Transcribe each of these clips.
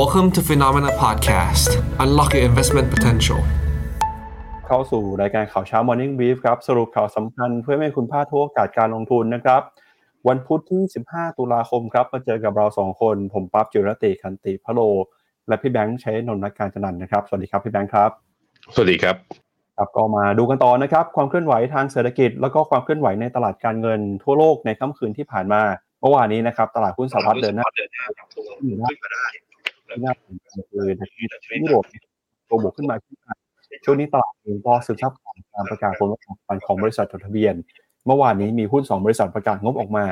Welcome to Phenomena Podcast Unlock your investment potential เข้าสู่รายการข่าวเช้า Morning Brief ครับ สรุปข่าวสำคัญเพื่อให้คุณพลาดทุกโอกาสการลงทุนนะครับ วันพุธที่ 15 ตุลาคมครับมาเจอกับเรา 2 คน ผมปั๊บจิรติคันติพะโล และพี่แบงค์ใช้นนท์นักการจันทร์นะครับ สวัสดีครับพี่แบงค์ครับ สวัสดีครับครับก็มาดูกันต่อนะครับ ความเคลื่อนไหวทางเศรษฐกิจ แล้วก็ความเคลื่อนไหวในตลาดการเงินทั่วโลกในค่ำคืนที่ผ่านมาเมื่อวานนี้นะครับ ตลาดหุ้นสหรัฐเดินหน้าอยู่นะ ที่น่าสนใจเลยนะครับยุโรปตัวบวกขึ้นมาขึ้นมาช่วงนี้ตลาดเองก็ซึมซับการประกาศผลประกอบการของบริษัทจดทะเบียน เมื่อวานนี้มีหุ้น 2 บริษัทประกาศงบออกมา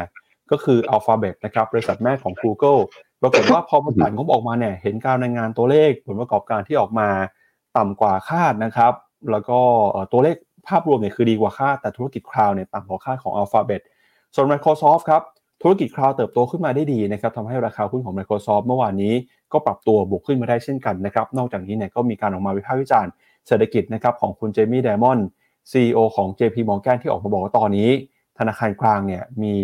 ก็คือ Alphabet นะครับบริษัทแม่ของ Google ปรากฏว่าพอประกาศงบออกมาเนี่ยเห็นการรายงานตัวเลขผลประกอบการที่ออกมาต่ำกว่าคาดนะครับ แล้วก็ตัวเลขภาพรวมเนี่ยคือดีกว่าคาดแต่ธุรกิจคลาวด์เนี่ยต่ำกว่าคาดของ Alphabet ส่วน Microsoft ครับธุรกิจคลาวด์เติบโตขึ้นมาได้ดีนะครับทำให้ราคาหุ้นของ Microsoft เมื่อวานนี้ ก็ปรับตัวบวกขึ้นมาได้เช่นกันนะครับ นอกจากนี้เนี่ยก็มีการออกมาวิพากษ์วิจารณ์เศรษฐกิจนะครับของคุณเจมี่ไดมอนด์ CEO ของ JP Morgan ที่ออกมาบอกว่าตอนนี้ ธนาคารกลางเนี่ยมี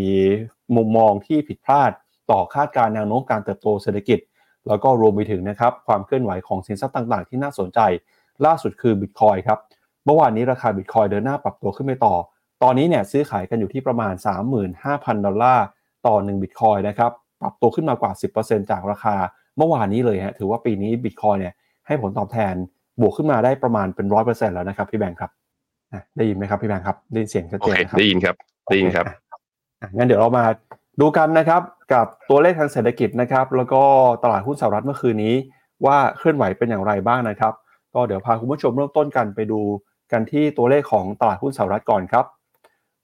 มุมมองที่ผิดพลาดต่อคาดการณ์แนวโน้มการเติบโตเศรษฐกิจ แล้วก็รวมไปถึงนะครับความเคลื่อนไหวของสินทรัพย์ต่างๆ ที่น่าสนใจ ล่าสุดคือบิตคอยน์ครับเมื่อวานนี้ราคาบิตคอยเดินหน้าปรับตัวขึ้นไปต่อ ตอนนี้เนี่ยซื้อขายกันอยู่ที่ประมาณ 35,000 ดอลลาร์ต่อ1บิตคอยนะครับปรับตัวขึ้นมากว่า 10%จากราคา เมื่อวานนี้เลยฮะถือว่าปีนี้บิตคอยเนี่ยให้ผลตอบแทนบวกขึ้นมาได้ประมาณเป็นร้อยเปอร์เซ็นต์แล้วนะครับพี่แบงค์ครับได้ยินไหมครับพี่แบงค์ครับได้เสียงชัดเจนครับได้ยินครับได้ยินครับงั้นเดี๋ยวเรามาดูกันนะครับกับตัวเลขทางเศรษฐกิจนะครับ แล้วก็ตลาดหุ้นสหรัฐเมื่อคืนนี้ ว่าเคลื่อนไหวเป็นอย่างไรบ้างนะครับ ก็เดี๋ยวพาคุณผู้ชมเริ่มต้นกันไปดูกันที่ตัวเลขของตลาดหุ้นสหรัฐก่อนครับ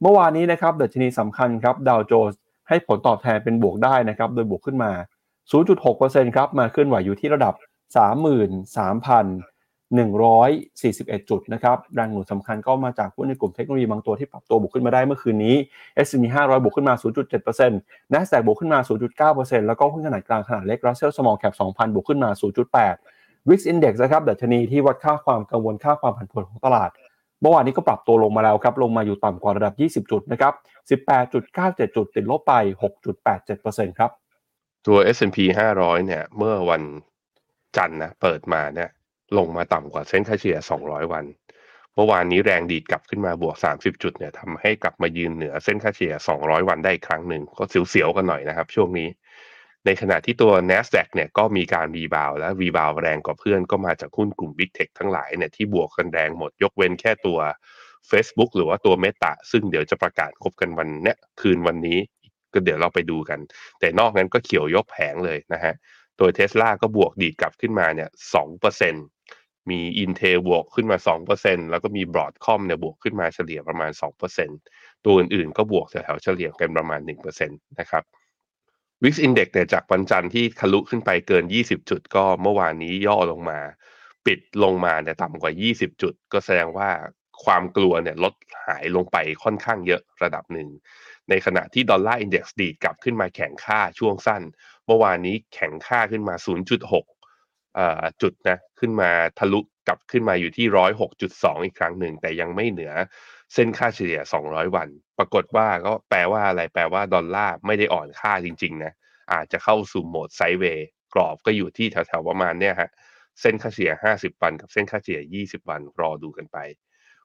เมื่อวานนี้นะครับดัชนีสำคัญครับดาวโจนส์ให้ผลตอบแทนเป็นบวกได้นะครับ โดยบวกขึ้นมา 0.6%ครับมาเคลื่อนไหวอยู่ที่ระดับ 33,141 จุดนะครับแรงหนุนสำคัญก็มาจากหุ้นในกลุ่มเทคโนโลยีบางตัวที่ปรับตัวบวกขึ้นมาได้เมื่อคืนนี้ S&P 500 บวกขึ้นมา 0.7% NASDAQ บวกขึ้นมา 0.9%แล้วก็หุ้นขนาดกลางขนาดเล็ก Russell Small Cap 2,000 บวกขึ้นมา 0.8 Wix Index นะครับดัชนีที่วัดค่าความกังวลค่าความผันผวนของตลาดเมื่อวานนี้ก็ปรับตัวลงมาแล้วครับลงมาอยู่ต่ำกว่าระดับ 20 จุดนะครับ 18.97 จุดติดลบไป 6.87%ครับ ตัว S&P 500 เนี่ย เมื่อวันจันทร์นะเปิดมาเนี่ย ลงมาต่ำกว่าเส้นค่าเฉลี่ย 200 วัน เมื่อวานนี้แรงดีดกลับขึ้นมาบวก 30 จุดเนี่ยทำให้กลับมายืนเหนือเส้นค่าเฉลี่ย 200 วันได้อีกครั้งหนึ่งก็เสียวๆกันหน่อยนะครับ ช่วงนี้ ในขณะที่ตัว NASDAQ เนี่ยก็มีการ rebound และ rebound แรงกว่าเพื่อนก็มาจากหุ้นกลุ่ม Big Tech ทั้งหลายเนี่ยที่บวกกันแรงหมดยกเว้นแค่ตัว Facebook หรือว่าตัว Meta ซึ่งเดี๋ยวจะประกาศงบกันวันเนี้ยคืนวันนี้ ก็เดี๋ยวเราไปดูกัน แต่นอกนั้นก็เขียวยกแผงเลยนะฮะ โดยเทสลาก็บวกดีดกลับขึ้นมาเนี่ยสองเปอร์เซ็นมี Intel บวกขึ้นมาสองเปอร์เซ็นแล้วก็มี Broadcom เนี่ยบวกขึ้นมาเฉลี่ยประมาณสองเปอร์เซ็นตัวอื่นๆ ก็บวกแถวๆเฉลี่ยกันประมาณหนึ่งเปอร์เซ็นตนะครับ Wix Index เนี่ยจากวันจันทร์ที่ทะลุขึ้นไปเกิน 20 จุดก็เมื่อวานนี้ย่อลงมา ปิดลงมาเนี่ยต่ำกว่า 20 จุด ก็แสดงว่าความกลัวเนี่ยลดหายลงไปค่อนข้างเยอะระดับหนึ่ง ในขณะที่ดอลลาร์อินเด็กซ์ดีดกลับขึ้นมาแข็งค่าช่วงสั้น เมื่อวานนี้แข็งค่าขึ้นมา 0.6จุดนะขึ้นมาทะลุกลับขึ้นมาอยู่ที่ 106.2 อีกครั้งหนึ่ง แต่ยังไม่เหนือเส้นค่าเฉลี่ย 200 วัน ปรากฏว่าก็แปลว่าอะไรแปลว่าดอลลาร์ไม่ได้อ่อนค่าจริงๆนะอาจจะเข้าสู่โหมดไซด์เวย์กรอบก็อยู่ที่แถวๆประมาณเนี้ยฮะเส้นค่าเฉลี่ย 50 วันกับเส้นค่าเฉลี่ย 20 วันรอดูกันไป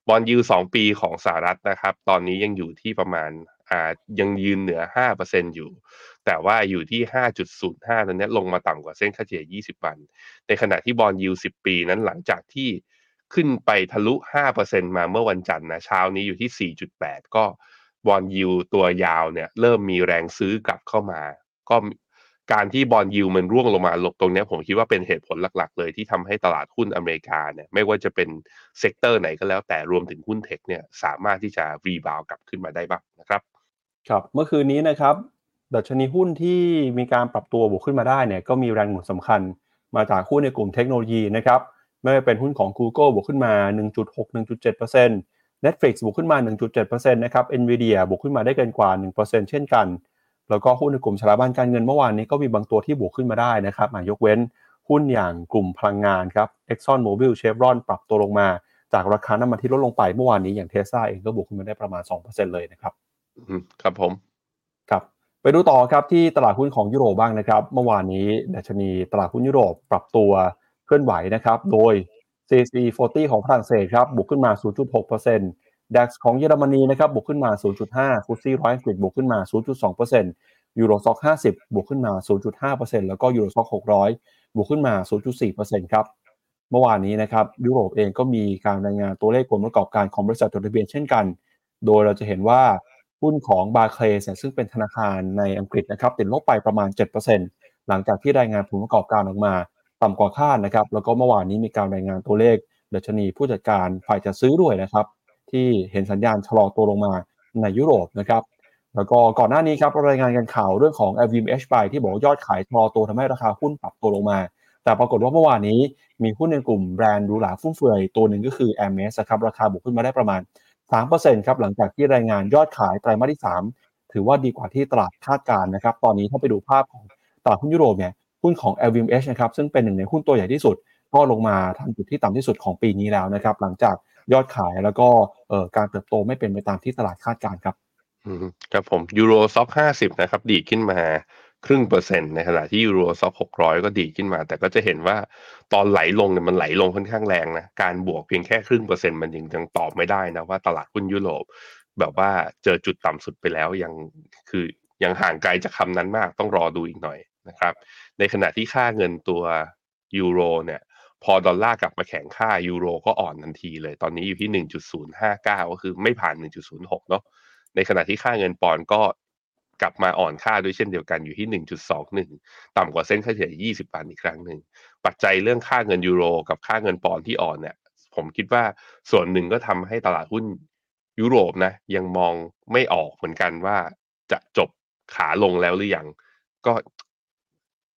บอลยูสองปีของสหรัฐนะครับ ตอนนี้ยังอยู่ที่ประมาณ อ่ายังยืนเหนือ 5%อยู่ แต่ว่าอยู่ที่ 5.05ตอนนี้ลงมาต่ำกว่าเส้นค่าเฉลี่ย 20 วัน ในขณะที่ bond yield 10 ปีนั้นหลังจากที่ขึ้นไปทะลุ 5%มาเมื่อวันจันทร์นะเช้านี้อยู่ที่ 4.8 ก็ bond yield ตัวยาวเนี่ยเริ่มมีแรงซื้อกลับเข้ามา ก็การที่ bond yield มันร่วงลงมาลงตรงนี้ผมคิดว่าเป็นเหตุผลหลัก ๆ เลยที่ทำให้ตลาดหุ้นอเมริกาเนี่ยไม่ว่าจะเป็น sector ไหนก็แล้วแต่รวมถึงหุ้นเทคเนี่ยสามารถที่จะ rebound กลับขึ้นมาได้บ้างนะครับ ครับเมื่อคืนนี้นะครับดัชนีหุ้นที่มีการปรับตัวบวกขึ้นมาได้เนี่ยก็มีแรงหนุนสำคัญมาจากหุ้นในกลุ่มเทคโนโลยีนะครับไม่ว่าเป็นหุ้นของ Google บวกขึ้นมา 1.6 1.7% Netflix บวกขึ้นมา 1.7%นะครับ Nvidia บวกขึ้นมาได้เกินกว่า 1%เช่นกัน แล้วก็หุ้นในกลุ่มสถาบันการเงินเมื่อวานนี้ก็มีบางตัวที่บวกขึ้นมาได้นะครับยกเว้นหุ้นอย่างกลุ่มพลังงานครับ Exxon Mobil Chevron ปรับตัวลงมา จากราคาน้ำมันที่ลดลงไปเมื่อวานนี้อย่างเทสซาเองก็บวกขึ้นมาได้ประมาณ 2%เลยนะครับ ครับผมครับ ไปดูต่อครับที่ตลาดหุ้นของยุโรปบ้างนะครับ เมื่อวานนี้ดัชนีตลาดหุ้นยุโรปปรับตัวเคลื่อนไหวนะครับ โดย CAC 40 ของฝรั่งเศสครับบวกขึ้นมา 0.6% DAX ของเยอรมนีนะครับบวกขึ้นมา 0.5ฟุตซี่ร้อยอังกฤษบวกขึ้นมา 0.2%ยูโรซ็อก50 บวกขึ้นมา 0.5%แล้วก็ยูโรซ็อก600 บวกขึ้นมา 0.4%ครับเมื่อวานนี้นะครับยุโรปเองก็มีการรายงานตัวเลขผลประกอบการของบริษัทจดทะเบียนเช่นกัน โดยเราจะเห็นว่า หุ้นของบาร์เคลสซึ่งเป็นธนาคารในอังกฤษนะครับติดลบไปประมาณ 7%หลังจากที่รายงานผลประกอบการออกมาต่ำกว่าคาดนะครับ แล้วก็เมื่อวานนี้มีการรายงานตัวเลขดัชนีผู้จัดการฝ่ายจัดซื้อด้วยนะครับ ที่เห็นสัญญาณชะลอตัวลงมาในยุโรปนะครับ แล้วก็ก่อนหน้านี้ครับรายงานกันข่าวเรื่องของ a v i m H ไปที่บอกยอดขายชะลอตัวทำให้ราคาหุ้นปรับตัวลงมา แต่ปรากฏว่าเมื่อวานนี้มีหุ้นในกลุ่มแบรนด์หรูหราฟุ่มเฟือยตัวหนึ่งก็คือ a อ m e s ครับราคาบวกขึ้นมาได้ประมาณ 3%ครับหลังจากที่รายงานยอดขายไตรมาสที่ 3 ถือว่าดีกว่าที่ตลาดคาดการณ์นะครับตอนนี้ถ้าไปดูภาพของตลาดหุ้นยุโรปเนี่ยหุ้นของ LVMH นะครับซึ่งเป็นหนึ่งในหุ้นตัวใหญ่ที่สุด ก็ลงมาทำจุดที่ต่ำที่สุดของปีนี้แล้วนะครับหลังจากยอดขายแล้วก็การเติบโตไม่เป็นไปตามที่ตลาดคาดการณ์ครับครับผมยูโรซ็อกห้าสิบนะครับ ดีขึ้นมา ครึ่งเปอร์เซ็นต์ในขณะที่ยูโรซ็อกหกร้อยก็ดีขึ้นมา แต่ก็จะเห็นว่าตอนไหลลงเนี่ยมันไหลลงค่อนข้างแรงนะ การบวกเพียงแค่ครึ่งเปอร์เซ็นต์มันยังยังตอบไม่ได้นะว่าตลาดหุ้นยุโรป แบบว่าเจอจุดต่ำสุดไปแล้วยังคือยังห่างไกลจากคำนั้นมากต้องรอดูอีกหน่อยนะครับ ในขณะที่ค่าเงินตัวยูโรเนี่ยพอดอลลาร์กลับมาแข็งค่ายูโรก็อ่อนทันทีเลย ตอนนี้อยู่ที่ 1.059 ก็คือไม่ผ่าน 1.06 เนาะในขณะที่ค่าเงินปอนก็ กลับมาอ่อนค่าด้วยเช่นเดียวกันอยู่ที่ 1.21 ต่ำกว่าเส้นค่าเฉลี่ย 20 วันอีกครั้งหนึ่ง ปัจจัยเรื่องค่าเงินยูโร กับค่าเงินปอนด์ที่อ่อนเนี่ย ผมคิดว่าส่วนหนึ่งก็ทำให้ตลาดหุ้นยุโรปนะ ยังมองไม่ออกเหมือนกันว่าจะจบขาลงแล้วหรือยัง ก็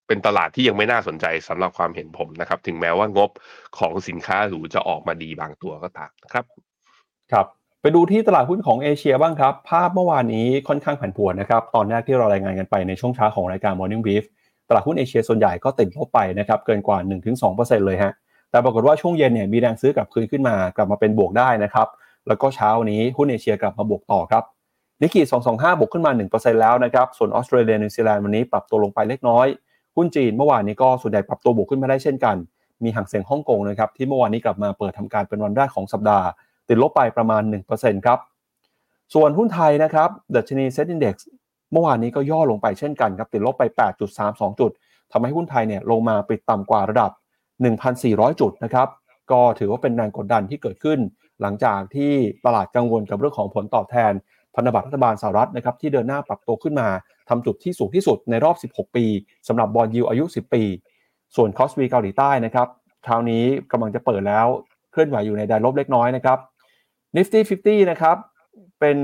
เป็นตลาดที่ยังไม่น่าสนใจสำหรับความเห็นผมนะครับ ถึงแม้ว่างบของสินค้าหรูจะออกมาดีบางตัวก็ตามนะครับ ครับ ไปดูที่ตลาดหุ้นของเอเชียบ้างครับ ภาพเมื่อวานนี้ค่อนข้างผันผวนนะครับ ตอนแรกที่เรารายงานกันไปในช่วงเช้าของรายการ Morning Brief ตลาดหุ้นเอเชียส่วนใหญ่ก็ติดลบไปนะครับ เกินกว่า 1-2%เลยฮะ แต่ปรากฏว่าช่วงเย็นเนี่ยมีแรงซื้อกลับคืนขึ้นมากลับมาเป็นบวกได้นะครับ แล้วก็เช้านี้หุ้นเอเชียกลับมาบวกต่อครับนิกกี้225 บวกขึ้นมา 1%แล้วนะครับ ส่วนออสเตรเลียนิวซีแลนด์วันนี้ปรับตัวลงไปเล็กน้อย หุ้นจีนเมื่อวานนี้ก็ส่วนใหญ่ปรับตัวบวกขึ้นมาได้เช่นกัน มีฮั่งเส็งฮ่องกงนะครับที่เมื่อวานนี้กลับมาเปิดทำการเป็นวันแรกของสัปดาห์ ติดลบไปประมาณ 1%ครับ ส่วนหุ้นไทยนะครับดัชนี SET Index เมื่อวานนี้ก็ย่อลงไปเช่นกันครับติดลบไป 8.32 จุดทำให้หุ้นไทยเนี่ยลงมาปิดต่ำกว่าระดับ 1,400 จุดนะครับก็ถือว่าเป็นแรงกดดันที่เกิดขึ้น หลังจากที่ตลาดกังวลกับเรื่องของผลตอบแทน พันธบัตรรัฐบาลสหรัฐนะครับที่เดินหน้าปรับตัวขึ้นมาทำจุดที่สูงที่สุดในรอบ 16 ปีสำหรับบอลยูอายุ 10 ปี ส่วนคอสวีเกาหลีใต้นะครับเช้านี้กำลังจะเปิดแล้วเคลื่อนไหวอยู่ในแดนลบเล็กน้อยนะครับ Nifty 50นะครับ เป็น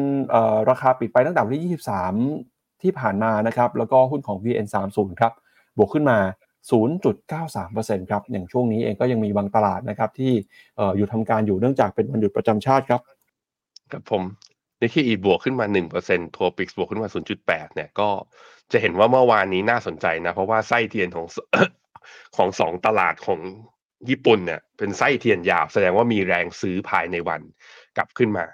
ราคาปิดไปตั้งแต่วันที่ 23 ที่ผ่านมานะครับ แล้วก็หุ้นของ VN30 ครับ บวกขึ้นมา 0.93%ครับ อย่างช่วงนี้เองก็ยังมีบางตลาดนะครับ ที่อยู่ทำการอยู่เนื่องจากเป็นวันหยุดประจำชาติครับครับผมนี่คืออีบวกขึ้นมา 1%ทัวปิกบวกขึ้นมา 0.8 เนี่ยก็จะเห็นว่าเมื่อวานนี้น่าสนใจนะ เพราะว่าไส้เทียนของของสองตลาดของญี่ปุ่นเนี่ยเป็นไส้เทียนยาวแสดงว่ามีแรงซื้อภายในวัน กลับขึ้นมา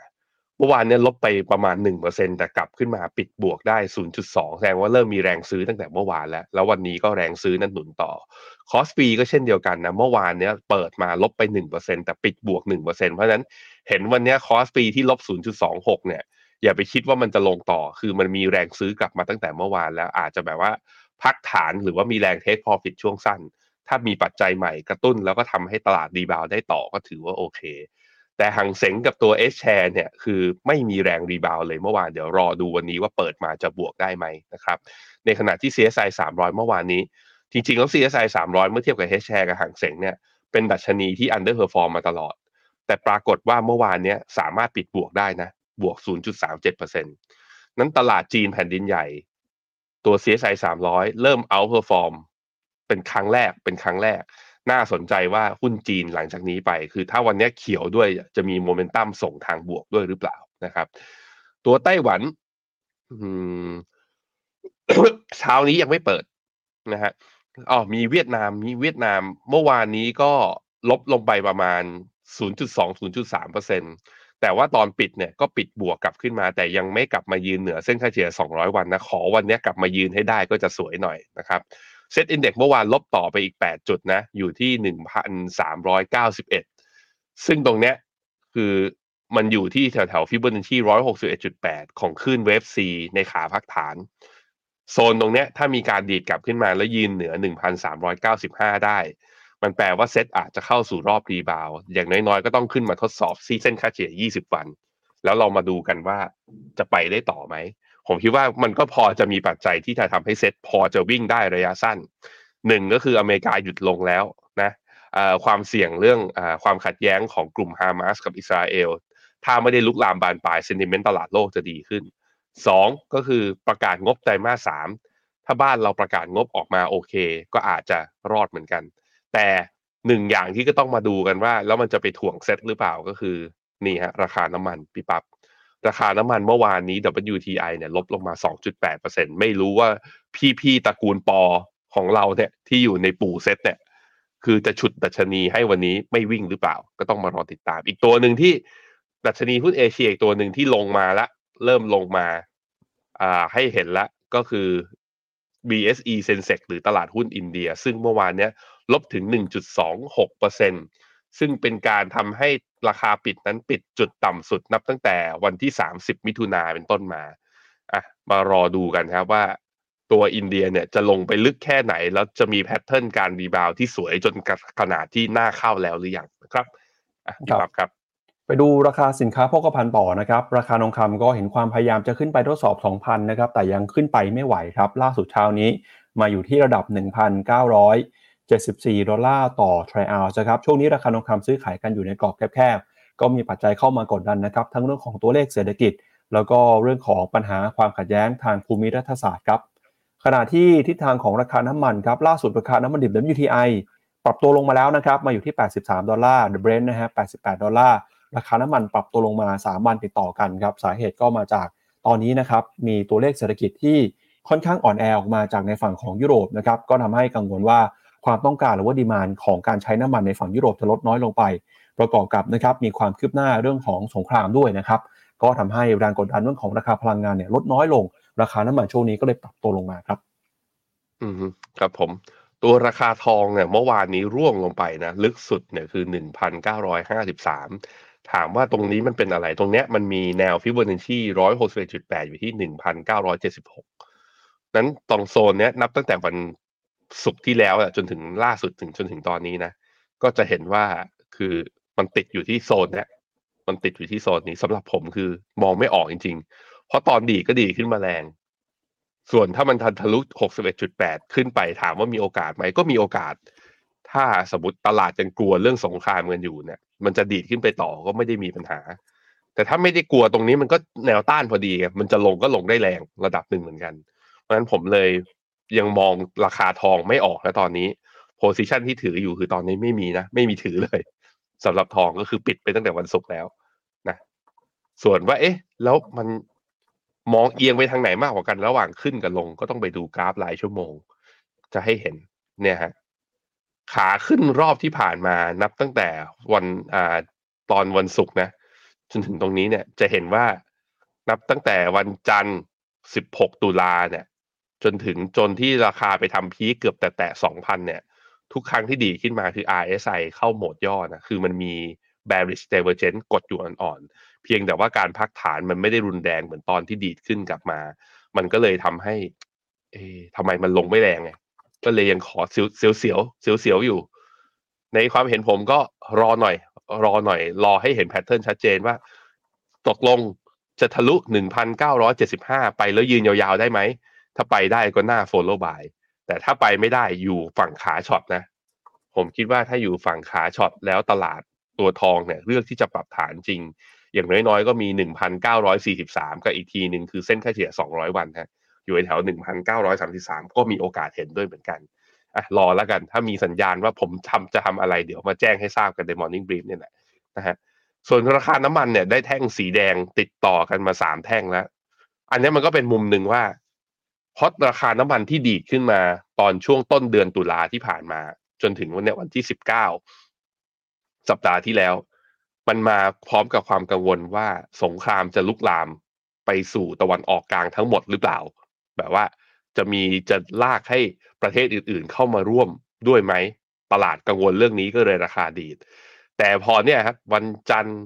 เมื่อวานเนี่ยลบไปประมาณ 1%แต่กลับขึ้นมาปิดบวกได้ 0.2 แสดงว่าเริ่มมีแรงซื้อตั้งแต่เมื่อวานแล้ว แล้ววันนี้ก็แรงซื้อนั้นหนุนต่อ KOSPI ก็เช่นเดียวกันนะ เมื่อวานเนี้ยเปิดมาลบไป 1%แต่ปิดบวก 1%เพราะฉะนั้นเห็นวันนี้ KOSPI ที่ลบ 0.26 เนี่ยอย่าไปคิดว่ามันจะลงต่อ คือมันมีแรงซื้อกลับมาตั้งแต่เมื่อวานแล้วอาจจะแบบว่าพักฐานหรือว่ามีแรง take profit ช่วงสั้น ถ้ามีปัจจัยใหม่กระตุ้นแล้วก็ทำให้ตลาดดีบาวได้ต่อก็ถือว่าโอเค แต่หังเสงกับตัว S share เนี่ยคือไม่มีแรงรีบาวเลยเมื่อวานเดี๋ยวรอดูวันนี้ว่าเปิดมาจะบวกได้ไหมนะครับในขณะที่ CSI 300 เมื่อวานนี้ จริงๆแล้ว CSI 300 เมื่อเทียบกับ H share กับหังเสงเนี่ยเป็นดัชนีที่ underperform มาตลอด แต่ปรากฏว่าเมื่อวานนี้สามารถปิดบวกได้นะบวก 0.37%นั้นตลาดจีนแผ่นดินใหญ่ ตัว CSI 300 เริ่ม outperform เป็นครั้งแรกเป็นครั้งแรก น่าสนใจว่าหุ้นจีนหลังจากนี้ไป คือถ้าวันนี้เขียวด้วยจะมีโมเมนตัมส่งทางบวกด้วยหรือเปล่านะครับ ตัวไต้หวันเช้านี้ยังไม่เปิดนะฮะอ๋อมีเวียดนามมีเวียดนามเมื่อวานนี้ก็ลบลงไปประมาณ 0.2-0.3%เแต่ว่าตอนปิดเนี่ยก็ปิดบวกกลับขึ้นมา แต่ยังไม่กลับมายืนเหนือเส้นค่าเฉลี่ย 200 วันนะ ขอวันนี้กลับมายืนให้ได้ก็จะสวยหน่อยนะครับ SET Index เมื่อวานลบต่อไปอีก 8 จุดนะ อยู่ที่ 1,391 ซึ่งตรงเนี้ยคือมันอยู่ที่แถวแถวฟิบเบอร์นัชชี161.8ของคลื่น Wave C ในขาพักฐาน โซนตรงเนี้ยถ้ามีการดีดกลับขึ้นมาแล้วยืนเหนือ1,395ได้ มันแปลว่าเซตอาจจะเข้าสู่รอบ rebound อย่างน้อยๆ ก็ต้องขึ้นมาทดสอบที่เส้นค่าเฉลี่ย20วัน แล้วเรามาดูกันว่าจะไปได้ต่อไหม ผมคิดว่ามันก็พอจะมีปัจจัยที่จะทำให้เซ็ตพอจะวิ่งได้ระยะสั้นหนึ่งก็คืออเมริกาหยุดลงแล้วนะความเสี่ยงเรื่องอความขัดแย้งของกลุ่มฮามาสกับอิสราเอลถ้าไม่ได้ลุกลามบานปลายเซนติเมนต์ตลาดโลกจะดีขึ้นสองก็คือประกาศงบไตรมาสสามถ้าบ้านเราประกาศงบออกมาโอเค ก็อาจจะรอดเหมือนกัน แต่หนึ่งอย่างที่ก็ต้องมาดูกันว่า แล้วมันจะไปถ่วงเซ็ตหรือเปล่าก็คือนี่ฮะราคาน้ำมันพี่ปับ๊บ ราคาน้ำมันเมื่อวานนี้ WTI เนี่ยลบลงมา 2.8%ไม่รู้ว่าพี่ๆตระกูลปอของเราเนี่ยที่อยู่ในปู่เซ็ตเนี่ย คือจะฉุดดัชนีให้วันนี้ไม่วิ่งหรือเปล่า ก็ต้องมารอติดตาม อีกตัวหนึ่งที่ดัชนีหุ้นเอเชียอีกตัวหนึ่งที่ลงมาละ เริ่มลงมาอ่าให้เห็นละก็คือ BSE Sensex หรือตลาดหุ้นอินเดีย ซึ่งเมื่อวานเนี้ยลบถึง 1.26% ซึ่งเป็นการทำให้ราคาปิดนั้นปิดจุดต่ำสุดนับตั้งแต่วันที่ 30 มิถุนาเป็นต้นมาอะมารอดูกันครับว่าตัวอินเดียเนี่ยจะลงไปลึกแค่ไหน แล้วจะมี pattern การ rebound ที่สวยจนขนาดที่น่าเข้าแล้วหรือยังนะครับครับครับ ไปดูราคาสินค้าโภคภัณฑ์ต่อนะครับ ราคาทองคำก็เห็นความพยายามจะขึ้นไปทดสอบ 2,000 นะครับ แต่ยังขึ้นไปไม่ไหวครับ ล่าสุดเช้านี้มาอยู่ที่ระดับ 74 ดอลลาร์ต่อทริอัลนะครับ ช่วงนี้ราคาทองคำซื้อขายกันอยู่ในกรอบแคบๆ ก็มีปัจจัยเข้ามากดดันนะครับ ทั้งเรื่องของตัวเลขเศรษฐกิจ แล้วก็เรื่องของปัญหาความขัดแย้งทางภูมิรัฐศาสตร์ครับ ขณะที่ทิศทางของราคาน้ำมันครับ ล่าสุดราคาน้ำมันดิบ WTI ปรับตัวลงมาแล้วนะครับ มาอยู่ที่ 83 ดอลลาร์ The Brent นะฮะ 88 ดอลลาร์ ราคาน้ำมันปรับตัวลงมา 3 วันติดต่อกันครับ สาเหตุก็มาจากตอนนี้นะครับ มีตัวเลขเศรษฐกิจที่ค่อนข้างอ่อนแอออกมาจากในฝั่งของยุโรปนะครับ ก็ทำให้กังวลว่า ความต้องการหรือว่าดีมานของการใช้น้ำมันในฝั่งยุโรปจะลดน้อยลงไป ประกอบกับนะครับมีความคืบหน้าเรื่องของสงครามด้วยนะครับก็ทำให้แรงกดดันเรื่องของราคาพลังงานเนี่ยลดน้อยลง ราคาน้ำมันช่วงนี้ก็เลยปรับตัวลงมาครับ อืมครับผม ตัวราคาทองเนี่ยเมื่อวานนี้ร่วงลงไปนะ ลึกสุดเนี่ยคือหนึ่งพันเก้าร้อยห้าสิบสามถามว่าตรงนี้มันเป็นอะไร ตรงเนี้ยมันมีแนวฟิบเบอร์นชชีร้อยหกสิบเอ็ดจุดแปดอยู่ที่หนึ่งพันเก้าร้อยเจ็ดสิบหกนั้นตรงโซนเนี้ยนับตั้งแต่วัน ศุกที่แล้วอะจนถึงล่าสุดถึงจนถึงตอนนี้นะ ก็จะเห็นว่าคือมันติดอยู่ที่โซนเนี้ยมันติดอยู่ที่โซนนี้สำหรับผมคือมองไม่ออกจริง ๆ เพราะตอนดีก็ดีขึ้นมาแรง ส่วนถ้ามันทันทะลุ 61.8 ขึ้นไปถามว่ามีโอกาสไหมก็มีโอกาส ถ้าสมมติตลาดยังกลัวเรื่องสงครามกันอยู่เนี่ย มันจะดีดขึ้นไปต่อก็ไม่ได้มีปัญหา แต่ถ้าไม่ได้กลัวตรงนี้มันก็แนวต้านพอดี มันจะลงก็ลงได้แรงระดับหนึ่งเหมือนกัน เพราะฉะนั้นผมเลย ยังมองราคาทองไม่ออกแล้วตอนนี้โพซิชันที่ถืออยู่คือตอนนี้ไม่มีนะ ไม่มีถือเลยสำหรับทองก็คือปิดไปตั้งแต่วันศุกร์แล้วนะส่วนว่า เอ๊ะ แล้วมันมองเอียงไปทางไหนมากกว่ากันระหว่างขึ้นกับลง ก็ต้องไปดูกราฟรายชั่วโมง จะให้เห็นเนี่ยฮะขาขึ้นรอบที่ผ่านมานับตั้งแต่วันอ่าตอนวันศุกร์นะ จนถึงตรงนี้เนี่ยจะเห็นว่านับตั้งแต่วันจันทร์ 16 ตุลาเนี่ย จนถึงจนที่ราคาไปทำพีคเกือบแต่แตะ2,000เนี่ย ทุกครั้งที่ดีขึ้นมาคือ RSI เข้าโหมดย่อนะคือมันมี bearish divergence กดอยู่อ่อนๆ เพียงแต่ว่าการพักฐานมันไม่ได้รุนแรงเหมือนตอนที่ดีดขึ้นกลับมา มันก็เลยทำให้ เอ๊ทำไมมันลงไม่แรงไงก็เลยยังขอเสียวเสียวเสียวเสียวเสียวอยู่ ในความเห็นผมก็รอหน่อย รอหน่อย รอให้เห็นแพทเทิร์นชัดเจนว่า ตกลงจะทะลุ 1,975 ไปแล้วยืนยาวๆได้ไหม ถ้าไปได้ก็น่า follow by แต่ถ้าไปไม่ได้อยู่ฝั่งขาช็อตนะ ผมคิดว่าถ้าอยู่ฝั่งขาช็อตแล้วตลาดตัวทองเนี่ยเลือกที่จะปรับฐานจริง อย่างน้อยๆ ก็มี 1,943 กับอีกทีหนึ่งคือเส้นค่าเฉลี่ย 200 วันฮะอยู่แถว 1,933 ก็มีโอกาสเห็นด้วยเหมือนกันอะรอแล้วกัน ถ้ามีสัญญาณว่าผมทำจะทำอะไรเดี๋ยวมาแจ้งให้ทราบกันใน Morning Brief เนี่ยแหละนะฮะส่วนราคาน้ำมันเนี่ยได้แท่งสีแดงติดต่อกันมาสามแท่งแล้ว อันนี้มันก็เป็นมุมหนึ่งว่า เพราะราคาน้ำมันที่ดีดขึ้นมาตอนช่วงต้นเดือนตุลาที่ผ่านมา จนถึงวันเนี้ยวันที่สิบเก้าสัปดาห์ที่แล้ว มันมาพร้อมกับความกังวลว่าสงครามจะลุกลามไปสู่ตะวันออกกลางทั้งหมดหรือเปล่า แบบว่าจะมีจะลากให้ประเทศอื่นๆ เข้ามาร่วมด้วยไหมตลาดกังวลเรื่องนี้ก็เลยราคาดีดแต่พอเนี่ยครับวันจันทร์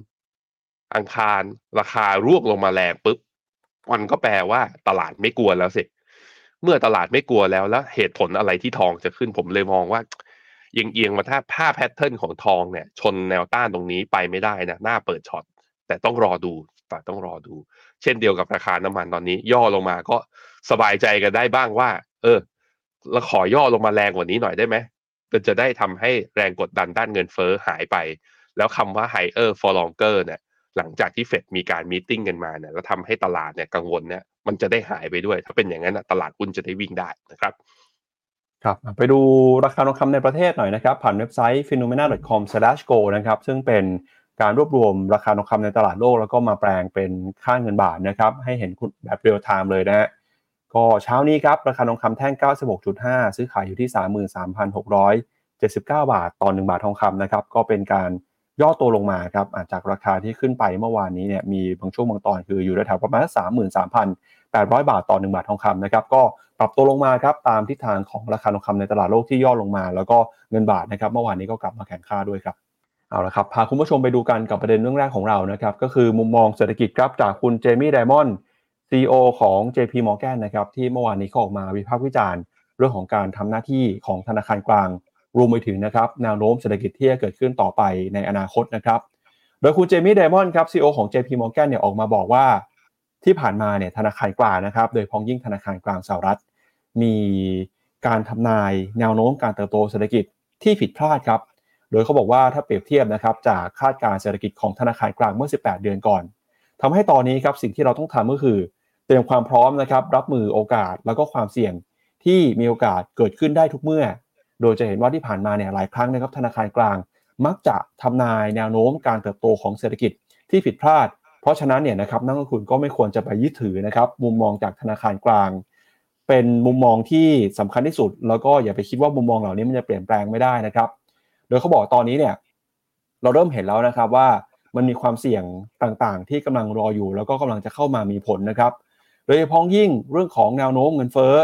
อังคารราคาร่วงลงมาแรงปุ๊บมันก็แปลว่าตลาดไม่กลัวแล้วสิ เมื่อตลาดไม่กลัวแล้วแล้วเหตุผลอะไรที่ทองจะขึ้นผมเลยมองว่าเอียงเอียงมาถ้าภาพ pattern ของทองเนี่ย ชนแนวต้านตรงนี้ไปไม่ได้นะน่าเปิด short แต่ต้องรอดูแต่ต้องรอดู เช่นเดียวกับราคาน้ำมันตอนนี้ ย่อลงมาก็สบายใจกันได้บ้างว่า เออเราขอย่อลงมาแรงกว่านี้หน่อยได้ไหมก็จะได้ทำให้แรงกดดันด้านเงินเฟ้อหายไป แล้วคำว่า higher for longer เนี่ย หลังจากที่เฟดมีการ meeting กันมาเนี่ยแล้วทำให้ตลาดเนี่ยกังวลเนี่ยมันจะได้หายไปด้วย ถ้าเป็นอย่างนั้นตลาดหุ้นจะได้วิ่งได้นะครับครับไปดูราคาทองคำในประเทศหน่อยนะครับ ผ่านเว็บไซต์ phenomena.com/go นะครับซึ่งเป็นการรวบรวมราคาทองคำในตลาดโลก แล้วก็มาแปลงเป็นค่าเงินบาทนะครับ ให้เห็นแบบเรียลไทม์เลยนะฮะก็เช้านี้ครับ ราคาทองคำแท่ง 96.5 ซื้อขายอยู่ที่ 33,679 บาท ต่อ 1 บาททองคำนะครับ ก็เป็นการ ย่อตัวลงมาครับจากราคาที่ขึ้นไปเมื่อวานนี้เนี่ยมีบางช่วงบางตอนคืออยู่แถวประมาณ 33,800 บาทต่อ 1 บาททองคำนะครับก็ปรับตัวลงมาครับตามทิศทางของราคาทองคำในตลาดโลกที่ย่อลงมา แล้วก็เงินบาทนะครับเมื่อวานนี้ก็กลับมาแข็งค่าด้วยครับเอาละครับพาคุณผู้ชมไปดูกันกับประเด็นเรื่องแรกของเรานะครับก็คือมุมมองเศรษฐกิจครับจากคุณเจมี่ไดมอนด์ CEO ของ JP Morgan นะครับที่เมื่อวานนี้เขาออกมาวิพากษ์วิจารณ์ เรื่องของการทำหน้าที่ของธนาคารกลาง รวมไปถึงนะครับแนวโน้มเศรษฐกิจที่จะเกิดขึ้นต่อไปในอนาคตนะครับโดยคุณเจมี่ไดมอนด์ครับ CEO ของ JP Morgan เนี่ยออกมาบอกว่าที่ผ่านมาเนี่ยธนาคารกลางนะครับ โดยพ้องยิ่งธนาคารกลางสหรัฐ มีการทำนายแนวโน้มการเติบโตเศรษฐกิจที่ผิดพลาดครับโดยเขาบอกว่าถ้าเปรียบเทียบนะครับจากคาดการเศรษฐกิจของธนาคารกลางเมื่อ 18 เดือนก่อนทำให้ตอนนี้ครับสิ่งที่เราต้องทำก็คือเตรียมความพร้อมนะครับรับมือโอกาสแล้วก็ความเสี่ยงที่มีโอกาสเกิดขึ้นได้ทุกเมื่อ โดยจะเห็นว่าที่ผ่านมาเนี่ยหลายครั้งนะครับธนาคารกลาง มักจะทำนายแนวโน้มการเติบโตของเศรษฐกิจที่ผิดพลาด เพราะฉะนั้นเนี่ยนะครับนักลงทุนก็ไม่ควรจะไปยึดถือนะครับมุมมองจากธนาคารกลาง เป็นมุมมองที่สำคัญที่สุด แล้วก็อย่าไปคิดว่ามุมมองเหล่านี้มันจะเปลี่ยนแปลงไม่ได้นะครับ โดยเขาบอกตอนนี้เนี่ยเราเริ่มเห็นแล้วนะครับว่ามันมีความเสี่ยงต่างๆ ที่กำลังรออยู่ แล้วก็กำลังจะเข้ามามีผลนะครับ โดยเฉพาะยิ่งเรื่องของแนวโน้มเงินเฟ้อ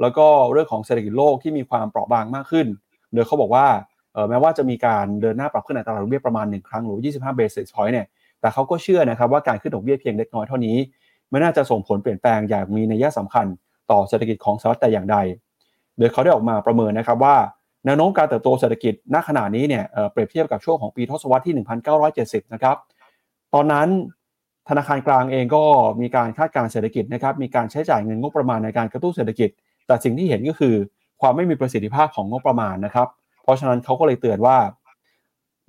แล้วก็เรื่องของเศรษฐกิจโลกที่มีความเปราะบางมากขึ้น โดยเขาบอกว่าแม้ว่าจะมีการเดินหน้าปรับขึ้นอัตราดอกเบี้ยประมาณ 1 ครั้งหรือ 25 basis point เนี่ย แต่เขาก็เชื่อนะครับว่าการขึ้นดอกเบี้ยเพียงเล็กน้อยเท่านี้ ไม่น่าจะส่งผลเปลี่ยนแปลงอย่างมีนัยสำคัญต่อเศรษฐกิจของสหรัฐแต่อย่างใด โดยเขาได้ออกมาประเมินนะครับว่าแนวโน้มการเติบโตเศรษฐกิจณขณะนี้เนี่ยเปรียบเทียบกับช่วงของปีทศวรรษที่ 1970 นะครับ ตอนนั้นธนาคารกลางเองก็มีการคาดการเศรษฐกิจนะครับ มีการใช้จ่ายเงินงบประมาณในการกระตุ้นเศรษฐกิจ แต่สิ่งที่เห็นก็คือความไม่มีประสิทธิภาพของงบประมาณนะครับ เพราะฉะนั้นเขาก็เลยเตือนว่า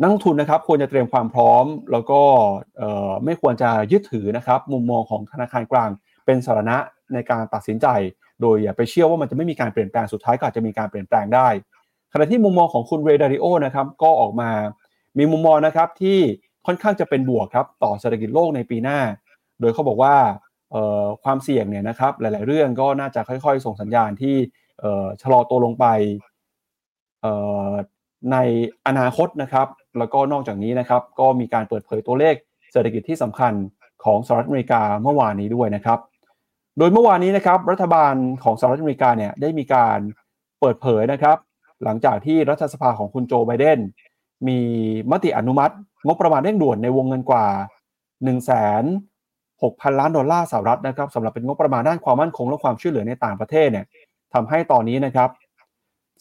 นักทุนนะครับควรจะเตรียมความพร้อม แล้วก็ไม่ควรจะยึดถือนะครับ มุมมองของธนาคารกลาง เป็นสาระในการตัดสินใจ โดยอย่าไปเชื่อว่ามันจะไม่มีการเปลี่ยนแปลงสุดท้ายก็อาจจะมีการเปลี่ยนแปลงได้ขณะที่มุมมองของคุณเรดาริโอนะครับก็ออกมา มีมุมมองนะครับที่ค่อนข้างจะเป็นบวกครับต่อเศรษฐกิจโลกในปีหน้า โดยเขาบอกว่า ความเสี่ยงเนี่ยนะครับ หลาย ๆ เรื่องก็น่าจะค่อย ๆ ส่งสัญญาณที่ชะลอตัวลงไปในอนาคตนะครับ แล้วก็นอกจากนี้นะครับ ก็มีการเปิดเผยตัวเลขเศรษฐกิจที่สำคัญของสหรัฐอเมริกาเมื่อวานนี้ด้วยนะครับ โดยเมื่อวานนี้นะครับ รัฐบาลของสหรัฐอเมริกาเนี่ยได้มีการเปิดเผยนะครับ หลังจากที่รัฐสภาของคุณโจไบเดนมีมติอนุมัติ งบประมาณเร่งด่วนในวงเงินกว่า1 6 0 0 0 ล้านดอลลาร์สหรัฐนะครับสำหรับเป็นงบประมาณด้านความมั่นคงและความช่วยเหลือในต่างประเทศเนี่ยทำให้ตอนนี้นะครับ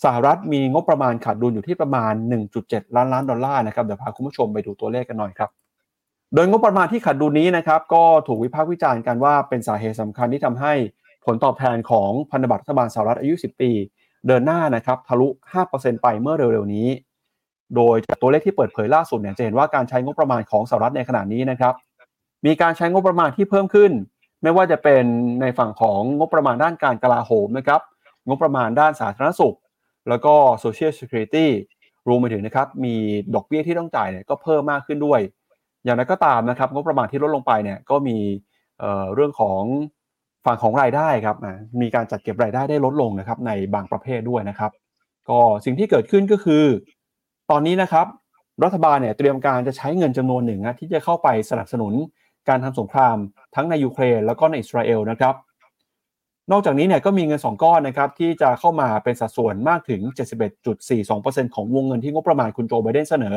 สหรัฐมีงบประมาณขาดดุลอยู่ที่ประมาณ 1.7 ล้านล้านดอลลาร์นะครับเดี๋ยวพาคุณผู้ชมไปดูตัวเลขกันหน่อยครับ โดยงบประมาณที่ขาดดุลนี้นะครับก็ถูกวิพากษ์วิจารณ์กันว่าเป็นสาเหตุสำคัญที่ทำให้ผลตอบแทนของพันธบัตรรัฐบาลสหรัฐอายุ 10 ปี เดินหน้านะครับทะลุ 5%ไปเมื่อเร็วๆนี้ โดยจากตัวเลขที่เปิดเผยล่าสุดเนี่ยจะเห็นว่าการใช้งบประมาณของสหรัฐในขณะนี้นะครับ มีการใช้งบประมาณที่เพิ่มขึ้น ไม่ว่าจะเป็นในฝั่งของงบประมาณด้านการกลาโหมนะครับ งบประมาณด้านสาธารณสุข แล้วก็ Social Security รวมไปถึงนะครับ มีดอกเบี้ยที่ต้องจ่ายเนี่ยก็เพิ่มมากขึ้นด้วย อย่างไรก็ตามนะครับ งบประมาณที่ลดลงไปเนี่ยก็มีเเรื่องของฝั่งของรายได้ครับ มีการจัดเก็บรายได้ได้ลดลงนะครับ ในบางประเภทด้วยนะครับ ก็สิ่งที่เกิดขึ้นก็คือ ตอนนี้นะครับ รัฐบาลเนี่ยเตรียมการจะใช้เงินจำนวนหนึ่งนะที่จะเข้าไปสนับสนุน การทำสงครามทั้งในยูเครนแล้วก็ในอิสราเอลนะครับนอกจากนี้เนี่ยก็มีเงิน 2 ก้อนนะครับที่จะเข้ามาเป็นสัดส่วนมากถึง 71.42%ของวงเงินที่งบประมาณคุณโจไบเดนเสนอ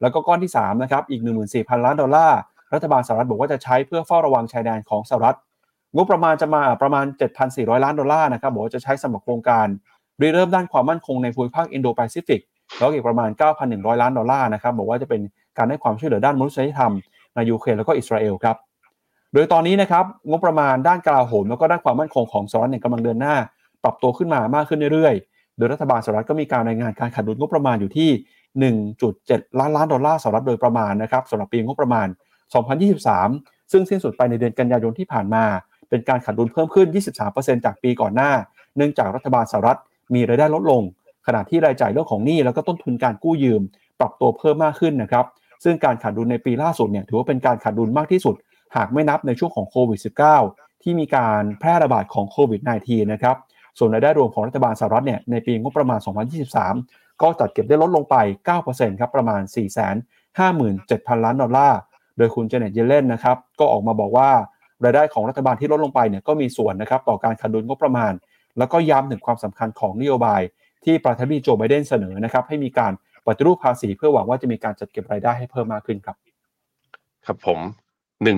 แล้วก็ก้อนที่3นะครับอีก 14,000 ล้านดอลลาร์ รัฐบาลสหรัฐบอกว่าจะใช้เพื่อเฝ้าระวังชายแดนของสหรัฐ งบประมาณจะมาประมาณ 7,400 ล้านดอลลาร์นะครับบอกว่าจะใช้สำหรับโครงการริเริ่มด้านความมั่นคงในภูมิภาคอินโดแปซิฟิกแล้วอีกประมาณ 9,100 ล้านดอลลาร์นะครับบอกว่าจะเป็นการให้ความช่วยเหลือด้านมนุษยธรรม ในยูเครนแล้วก็อิสราเอลครับโดยตอนนี้นะครับงบประมาณด้านกลาโหมแล้วก็ด้านความมั่นคงของสหรัฐเนี่ยกำลังเดินหน้า ปรับตัวขึ้นมามากขึ้นเรื่อยๆ โดยรัฐบาลสหรัฐก็มีการรายงานการขาดดุลงบประมาณอยู่ที่ 1.7 ล้านล้านดอลลาร์สหรัฐโดยประมาณนะครับสำหรับปีงบประมาณ 2023 ซึ่งสิ้นสุดไปในเดือนกันยายนที่ผ่านมา เป็นการขาดดุลเพิ่มขึ้น 23%จากปีก่อนหน้า เนื่องจากรัฐบาลสหรัฐมีรายได้ลดลง ขณะที่รายจ่ายเรื่องของหนี้แล้วก็ต้นทุนการกู้ยืม ปรับตัวเพิ่มมากขึ้นนะครับ ซึ่งการขาดดุลในปีล่าสุดเนี่ยถือว่าเป็นการขาดดุลมากที่สุด หากไม่นับในช่วงของโควิด -19 ที่มีการแพร่ระบาดของโควิด -19 นะครับส่วนรายได้รวมของรัฐบาลสหรัฐเนี่ยในปีงบประมาณ 2023 ก็จัดเก็บได้ลดลงไป 9%ครับประมาณ 457,000 ล้านดอลลาร์ โดยคุณเจเน็ตเยเลนนะครับก็ออกมาบอกว่ารายได้ของรัฐบาลที่ลดลงไปเนี่ยก็มีส่วนนะครับต่อการขาดดุลงบประมาณ แล้วก็ย้ำถึงความสำคัญของนโยบายที่ประธานาธิบดีโจไบเดนเสนอนะครับให้มีการ ปฏิรูปภาษีเพื่อหวังว่าจะมีการจัดเก็บรายได้ให้เพิ่มมากขึ้นครับ ครับผม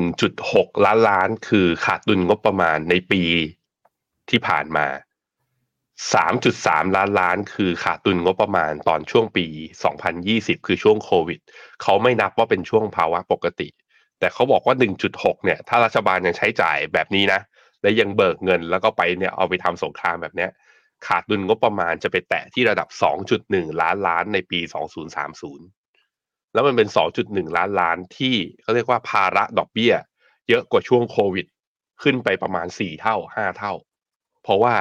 1.6 ล้านล้านคือขาดดุลงบประมาณในปีที่ผ่านมา 3.3 ล้านล้าน คือขาดดุลงบประมาณตอนช่วงปี 2020 คือช่วงโควิด เขาไม่นับว่าเป็นช่วงภาวะปกติ แต่เขาบอกว่า 1.6 เนี่ย ถ้ารัฐบาลยังใช้จ่ายแบบนี้นะ และยังเบิกเงินแล้วก็ไปเนี่ยเอาไปทำสงครามแบบเนี้ย ขาดดุลงบประมาณจะไปแตะที่ระดับ 2.1 ล้านล้านในปี 2030 แล้วมันเป็น 2.1 ล้านล้านที่เขาเรียกว่าภาระดอกเบี้ย เยอะกว่าช่วงโควิด ขึ้นไปประมาณ 4 เท่า 5 เท่า เพราะว่า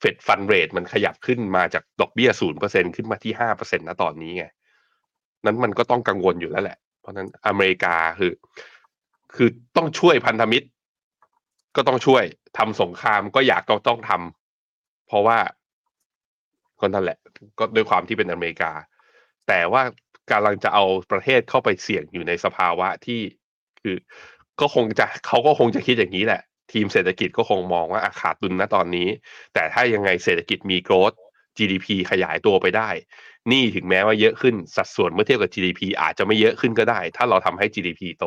เฟดฟันเรทมันขยับขึ้นมาจากดอกเบี้ย 0%ขึ้นมาที่ 5%นะตอนนี้ไง นั้นมันก็ต้องกังวลอยู่แล้วแหละ เพราะนั้นอเมริกาคือ คือต้องช่วยพันธมิตร ก็ต้องช่วยทำสงครามก็อยากก็ต้องทำ เพราะว่าก็นั่นแหละ ก็ด้วยความที่เป็นอเมริกา แต่ว่ากำลังจะเอาประเทศเข้าไปเสี่ยงอยู่ในสภาวะที่คือ ก็คงจะเขาก็คงจะคิดอย่างนี้แหละ ทีมเศรษฐกิจก็คงมองว่าขาดดุลนะตอนนี้ แต่ถ้ายังไงเศรษฐกิจมีโกรธ GDP ขยายตัวไปได้ นี่ถึงแม้ว่าเยอะขึ้นสัดส่วนเมื่อเทียบกับ GDP อาจจะไม่เยอะขึ้นก็ได้ ถ้าเราทำให้ GDP โต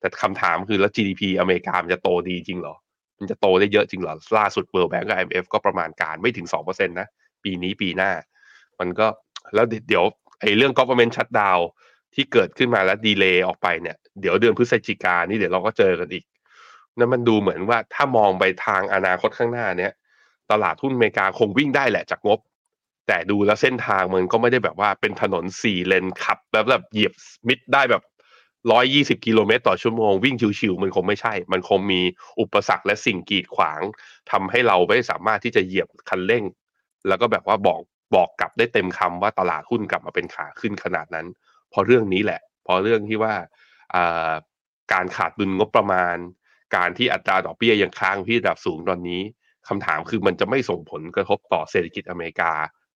แต่คำถามคือแล้ว GDP อเมริกามันจะโตดีจริงหรอ มันจะโตได้เยอะจริงเหรอ ล่าสุด World Bank กับ IMF ก็ประมาณการไม่ถึง 2%นะ ปีนี้ปีหน้า มันก็แล้วเดี๋ยวไอ้เรื่อง government shutdown ที่เกิดขึ้นมาแล้วดีเลย์ออกไปเนี่ย เดี๋ยวเดือนพฤศจิกานี่เดี๋ยวเราก็เจอกันอีก นั่นมันดูเหมือนว่าถ้ามองไปทางอนาคตข้างหน้าเนี่ย ตลาดหุ้นอเมริกาคงวิ่งได้แหละจากงบ แต่ดูแล้วเส้นทางมันก็ไม่ได้แบบว่าเป็นถนนสี่เลนขับ แบบแบบเหยียบมิดได้แบบ ร้อยยี่สิบกิโลเมตรต่อชั่วโมงวิ่งชิวๆมันคงไม่ใช่ มันคงมีอุปสรรคและสิ่งกีดขวางทำให้เราไม่สามารถที่จะเหยียบคันเร่ง แล้วก็แบบว่าบอกบอกกลับได้เต็มคำว่าตลาดหุ้นกลับมาเป็นขาขึ้นขนาดนั้น เพราะเรื่องนี้แหละ เพราะเรื่องที่ว่าการขาดดุลงบประมาณ การที่อัตราดอกเบี้ยยังค้างที่ระดับสูงตอนนี้คำถามคือมันจะไม่ส่งผลกระทบต่อเศรษฐกิจอเมริกา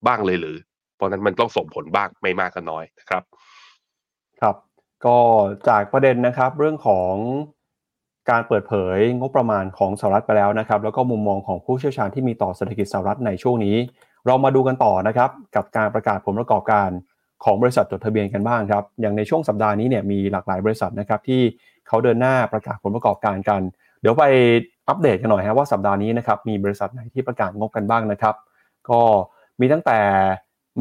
บ้างเลยหรือ เพราะนั้นมันต้องส่งผลบ้างไม่มากก็น้อยนะครับ ครับ ก็จากประเด็นนะครับเรื่องของการเปิดเผยงบประมาณของสหรัฐไปแล้วนะครับ แล้วก็มุมมองของผู้เชี่ยวชาญที่มีต่อเศรษฐกิจสหรัฐในช่วงนี้ เรามาดูกันต่อนะครับกับการประกาศผลประกอบการของบริษัทจดทะเบียนกันบ้างครับ อย่างในช่วงสัปดาห์นี้เนี่ยมีหลากหลายบริษัทนะครับที่เขาเดินหน้าประกาศผลประกอบการกัน เดี๋ยวไปอัปเดตกันหน่อยฮะว่าสัปดาห์นี้นะครับมีบริษัทไหนที่ประกาศงบกันบ้างนะครับ ก็มีตั้งแต่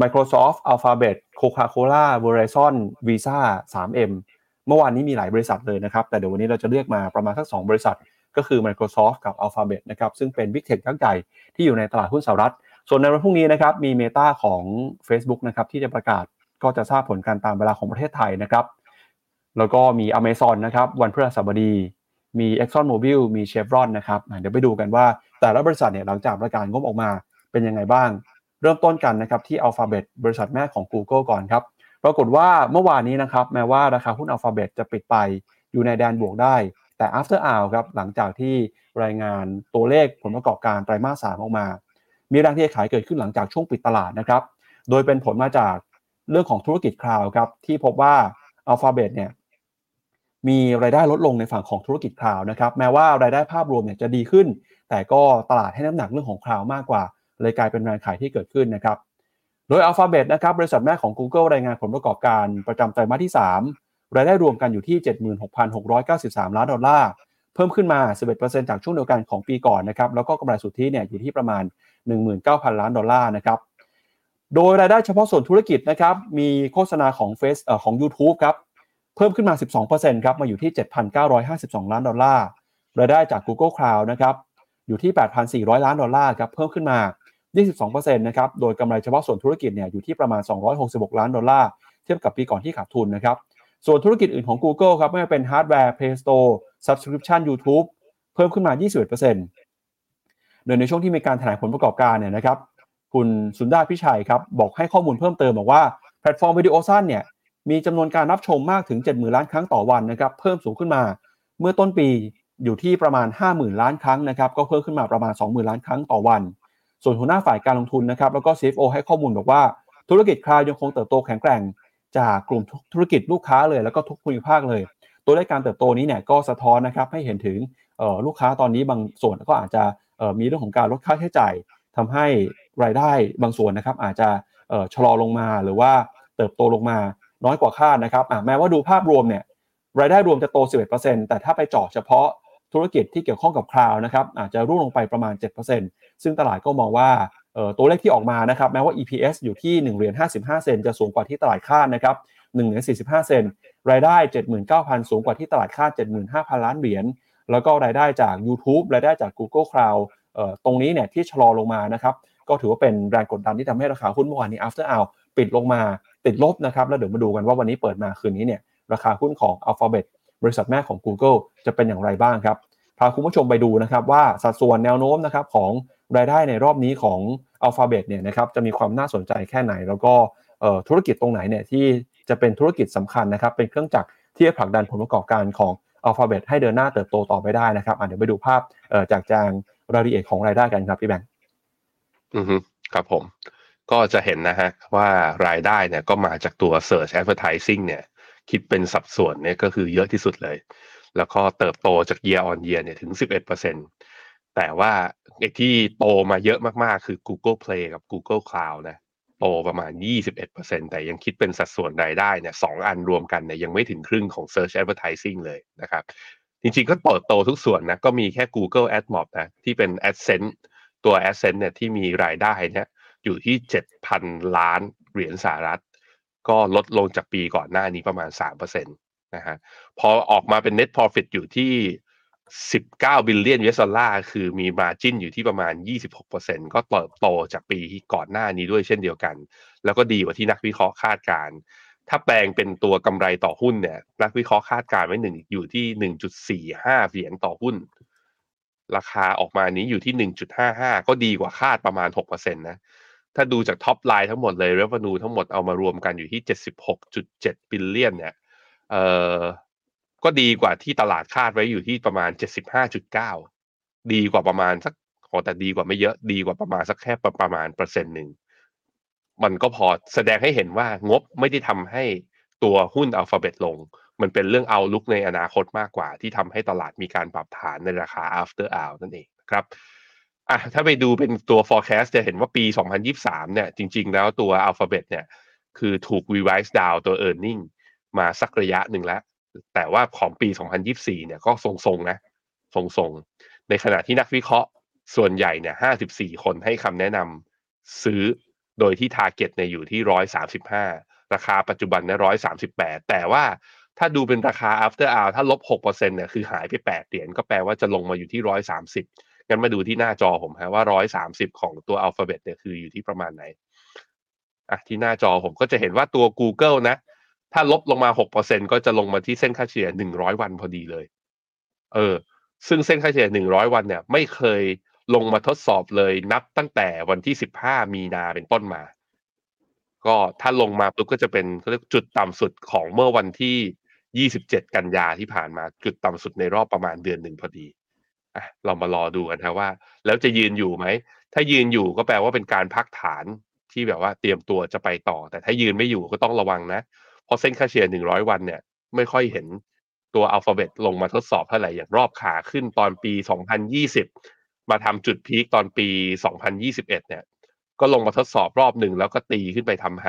Microsoft Alphabet Coca-Cola Verizon Visa 3M เมื่อวานนี้มีหลายบริษัทเลยนะครับ แต่เดี๋ยววันนี้เราจะเลือกมาประมาณสัก 2 บริษัท ก็คือ Microsoft กับ Alphabet นะครับ ซึ่งเป็น Big Tech ยักษ์ใหญ่ที่อยู่ในตลาดหุ้นสหรัฐ ส่วนในวันพรุ่งนี้นะครับ มี Meta ของ Facebook นะครับ ที่จะประกาศก็จะทราบผลการตามเวลาของประเทศไทยนะครับ แล้วก็มี Amazon นะครับ วันพฤหัสบดี มี Exxon Mobil มี Chevron นะครับ เดี๋ยวไปดูกันว่าแต่ละบริษัทเนี่ยหลังจากประกาศงบออกมาเป็นยังไงบ้าง เริ่มต้นกันนะครับที่ Alphabet บริษัทแม่ของ Google ก่อนครับ ปรากฏว่าเมื่อวานนี้นะครับแม้ว่าราคาหุ้น Alphabet จะปิดไปอยู่ในแดนบวกได้ แต่ after hour ครับหลังจากที่รายงานตัวเลขผลประกอบการไตรมาส3ออกมา มีแรงที่ขายเกิดขึ้นหลังจากช่วงปิดตลาดนะครับ โดยเป็นผลมาจากเรื่องของธุรกิจคลาวครับที่พบว่า Alphabet เนี่ยมีรายได้ลดลงในฝั่งของธุรกิจคลาวนะครับแม้ว่ารายได้ภาพรวมเนี่ยจะดีขึ้น แต่ก็ตลาดให้น้ำหนักเรื่องของคลาวมากกว่า เลยกลายเป็นแรงขายที่เกิดขึ้นนะครับ โดย Alphabet นะครับบริษัทแม่ของ Google รายงานผลประกอบการประจำไตรมาสที่ 3 รายได้รวมกันอยู่ที่ 76,693 ล้านดอลลาร์ เพิ่มขึ้นมา 11%จากช่วงเดียวกันของปีก่อนนะครับแล้วก็กำไรสุทธิเนี่ยอยู่ที่ประมาณ 19,000 ล้านดอลลาร์นะครับโดยรายได้เฉพาะส่วนธุรกิจนะครับมีโฆษณาของเฟซเอ่อของ YouTube ครับเพิ่มขึ้นมา 12%ครับมาอยู่ที่ 7,952 ล้านดอลลาร์รายได้จาก Google Cloud นะครับอยู่ที่ 8,400 ล้านดอลลาร์ครับเพิ่มขึ้นมา 22%นะครับ โดยกำไรเฉพาะส่วนธุรกิจเนี่ยอยู่ที่ประมาณ 266 ล้านดอลลาร์เทียบกับปีก่อนที่ขาดทุนนะครับ ส่วนธุรกิจอื่นของ Google ครับไม่ว่าเป็นฮาร์ดแวร์ Play Store Subscription YouTube เพิ่มขึ้นมา 21%โดยในช่วงที่มีการแถลงผลประกอบการเนี่ยนะครับคุณ Sundar Pichai ครับบอกให้ข้อมูลเพิ่มเติมบอกว่าแพลตฟอร์มวิดีโอสั้นเนี่ยมีจำนวนการรับชมมากถึง 70,000 ล้านครั้งต่อวันนะครับเพิ่มสูงขึ้นมาเมื่อต้นปีอยู่ที่ประมาณ 50,000 ล้านครั้งนะครับก็เพิ่มขึ้นมาประมาณ 20,000 ล้านครั้งต่อวัน ส่วนหัวหน้าฝ่ายการลงทุนนะครับแล้วก็ CFO ให้ข้อมูลบอกว่าธุรกิจคลาวยังคงเติบโตแข็งแกร่ง จากกลุ่มธุรกิจลูกค้าเลย แล้วก็ทุกภูมิภาคเลย ตัวเลขการเติบโตนี้เนี่ยก็สะท้อนนะครับให้เห็นถึงลูกค้าตอนนี้บางส่วนก็อาจจะมีเรื่องของการลดค่าใช้จ่ายทำให้รายได้บางส่วนนะครับอาจจะชะลอลงมาหรือว่าเติบโตลงมาน้อยกว่าคาดนะครับแม้ว่าดูภาพรวมเนี่ยรายได้รวมจะโต 11%แต่ถ้าไปเจาะเฉพาะธุรกิจที่เกี่ยวข้องกับคลาวนะครับอาจจะร่วงลงไปประมาณ 7% ซึ่งตลาดก็มองว่าตัวเลขที่ออกมานะครับแม้ว่า EPS อยู่ที่1เหรียญ55 เซนจะสูงกว่าที่ตลาดคาดนะครับ1เหรียญ45 เซนรายได้ 79,000 สูงกว่าที่ตลาดคาด 75,000 ล้านเหรียญแล้วก็รายได้จาก YouTube รายได้จาก Google Cloud ตรงนี้เนี่ยที่ชะลอลงมานะครับก็ถือว่าเป็นแรงกดดันที่ทำให้ราคาหุ้นเมื่อวานนี้ after hour ปิดลงมาติดลบนะครับแล้วเดี๋ยวมาดูกันว่าวันนี้เปิดมาคืนนี้เนี่ยราคาหุ้นของ Alphabet บริษัทแม่ของ Google จะเป็นอย่างไรบ้างครับพาคุณผู้ชมไปดูนะครับว่าสัดส่วนแนวโน้มนะครับของ รายได้ในรอบนี้ของ Alphabet เนี่ยนะครับจะมีความน่าสนใจแค่ไหน แล้วก็ธุรกิจตรงไหนเนี่ยที่จะเป็นธุรกิจสำคัญนะครับเป็นเครื่องจักรที่จะผลักดันผลประกอบการของ Alphabet ให้เดินหน้าเติบโตต่อไปได้นะครับเดี๋ยวไปดูภาพจากแจงรายละเอียดของรายได้กันครับพี่แบงค์อือฮึครับผม ก็จะเห็นนะฮะว่ารายได้เนี่ยก็มาจากตัว Search Advertising เนี่ยคิดเป็นสัดส่วนเนี่ยก็คือเยอะที่สุดเลย แล้วก็เติบโตจาก year on year เนี่ยถึง 11%แต่ว่า ไอ้ที่โตมาเยอะมากๆ คือ Google Play กับ Google Cloud นะ โตประมาณ 21%แต่ยังคิดเป็นสัดส่วนรายได้เนี่ยสองอันรวมกันเนี่ยยังไม่ถึงครึ่งของ Search Advertising เลยนะครับ จริงๆ ก็เติบโตทุกส่วนนะ ก็มีแค่ Google AdMob นะ ที่เป็น AdSense ตัว AdSense เนี่ยที่มีรายได้เนี่ยอยู่ที่ 7,000 ล้านเหรียญสหรัฐ ก็ลดลงจากปีก่อนหน้านี้ประมาณ3%นะฮะพอออกมาเป็น net profit อยู่ที่ 19 บิลเลียน US ดอลลาร์ คือมี margin อยู่ที่ประมาณ 26%ก็เติบโตจากปีก่อนหน้านี้ด้วยเช่นเดียวกัน แล้วก็ดีกว่าที่นักวิเคราะห์คาดการ ถ้าแปลงเป็นตัวกำไรต่อหุ้นเนี่ย นักวิเคราะห์คาดการณ์ไว้เนี่ยอยู่ที่ 1.45 เหรียญต่อหุ้น ราคาออกมานี้อยู่ที่ 1.55 ก็ดีกว่าคาดประมาณ 6%นะ ถ้าดูจาก top line ทั้งหมดเลย revenue ทั้งหมดเอามารวมกันอยู่ที่ 76.7 billion เนี่ย เอ่อ ก็ดีกว่าที่ตลาดคาดไว้อยู่ที่ประมาณ 75.9 ดีกว่าประมาณสักโอแต่ดีกว่าไม่เยอะดีกว่าประมาณสักแค่ประมาณเปอร์เซ็นต์หนึ่งมันก็พอแสดงให้เห็นว่างบไม่ได้ทำให้ตัวหุ้นอัลฟาเบตลง มันเป็นเรื่องเอาลุกในอนาคตมากกว่า ที่ทำให้ตลาดมีการปรับฐานในราคา after hour นั่นเองครับอะถ้าไปดูเป็นตัว forecast จะเห็นว่าปี 2023 เนี่ย จริง ๆ แล้วตัว Alphabet เนี่ย คือถูก revise down ตัว earning มาสักระยะหนึ่งแล้ว แต่ว่าของปี 2024 เนี่ยก็ทรงๆนะทรงๆ ในขณะที่นักวิเคราะห์ส่วนใหญ่เนี่ย 54 คนให้คำแนะนำซื้อโดยที่ target เนี่ยอยู่ที่ 135 ราคาปัจจุบันเนี่ย138 แต่ว่าถ้าดูเป็นราคา after hour ถ้าลบ6%เนี่ยคือหายไป 8 เหรียญก็แปลว่าจะลงมาอยู่ที่ 130 งั้นมาดูที่หน้าจอผมฮะว่า 130 ของตัว Alphabet เนี่ยคืออยู่ที่ประมาณไหนอะที่หน้าจอผมก็จะเห็นว่าตัว Google นะ ถ้าลบลงมา6%ก็จะลงมาที่เส้นค่าเฉลี่ย100วันพอดีเลย เออ ซึ่งเส้นค่าเฉลี่ย100วันเนี่ย ไม่เคยลงมาทดสอบเลยนับตั้งแต่วันที่15มีนาเป็นต้นมา ก็ถ้าลงมาปุ๊บก็จะเป็นเขาเรียกจุดต่ำสุดของเมื่อวันที่27กันยาที่ผ่านมาจุดต่ำสุดในรอบประมาณเดือนหนึ่งพอดีอะเรามารอดูกันนะว่า แล้วจะยืนอยู่ไหม ถ้ายืนอยู่ก็แปลว่าเป็นการพักฐานที่แบบว่าเตรียมตัวจะไปต่อ แต่ถ้ายืนไม่อยู่ก็ต้องระวังนะ เพราะเส้นค่าเฉลี่ยหนึ่งร้อยวันเนี่ยไม่ค่อยเห็นตัวอัลฟาเบตลงมาทดสอบเท่าไหร่อย่างรอบขาขึ้นตอนปี 2020 มาทำจุดพีคตอนปี 2021 เนี่ย ก็ลงมาทดสอบรอบหนึ่งแล้วก็ตีขึ้นไปทำไฮ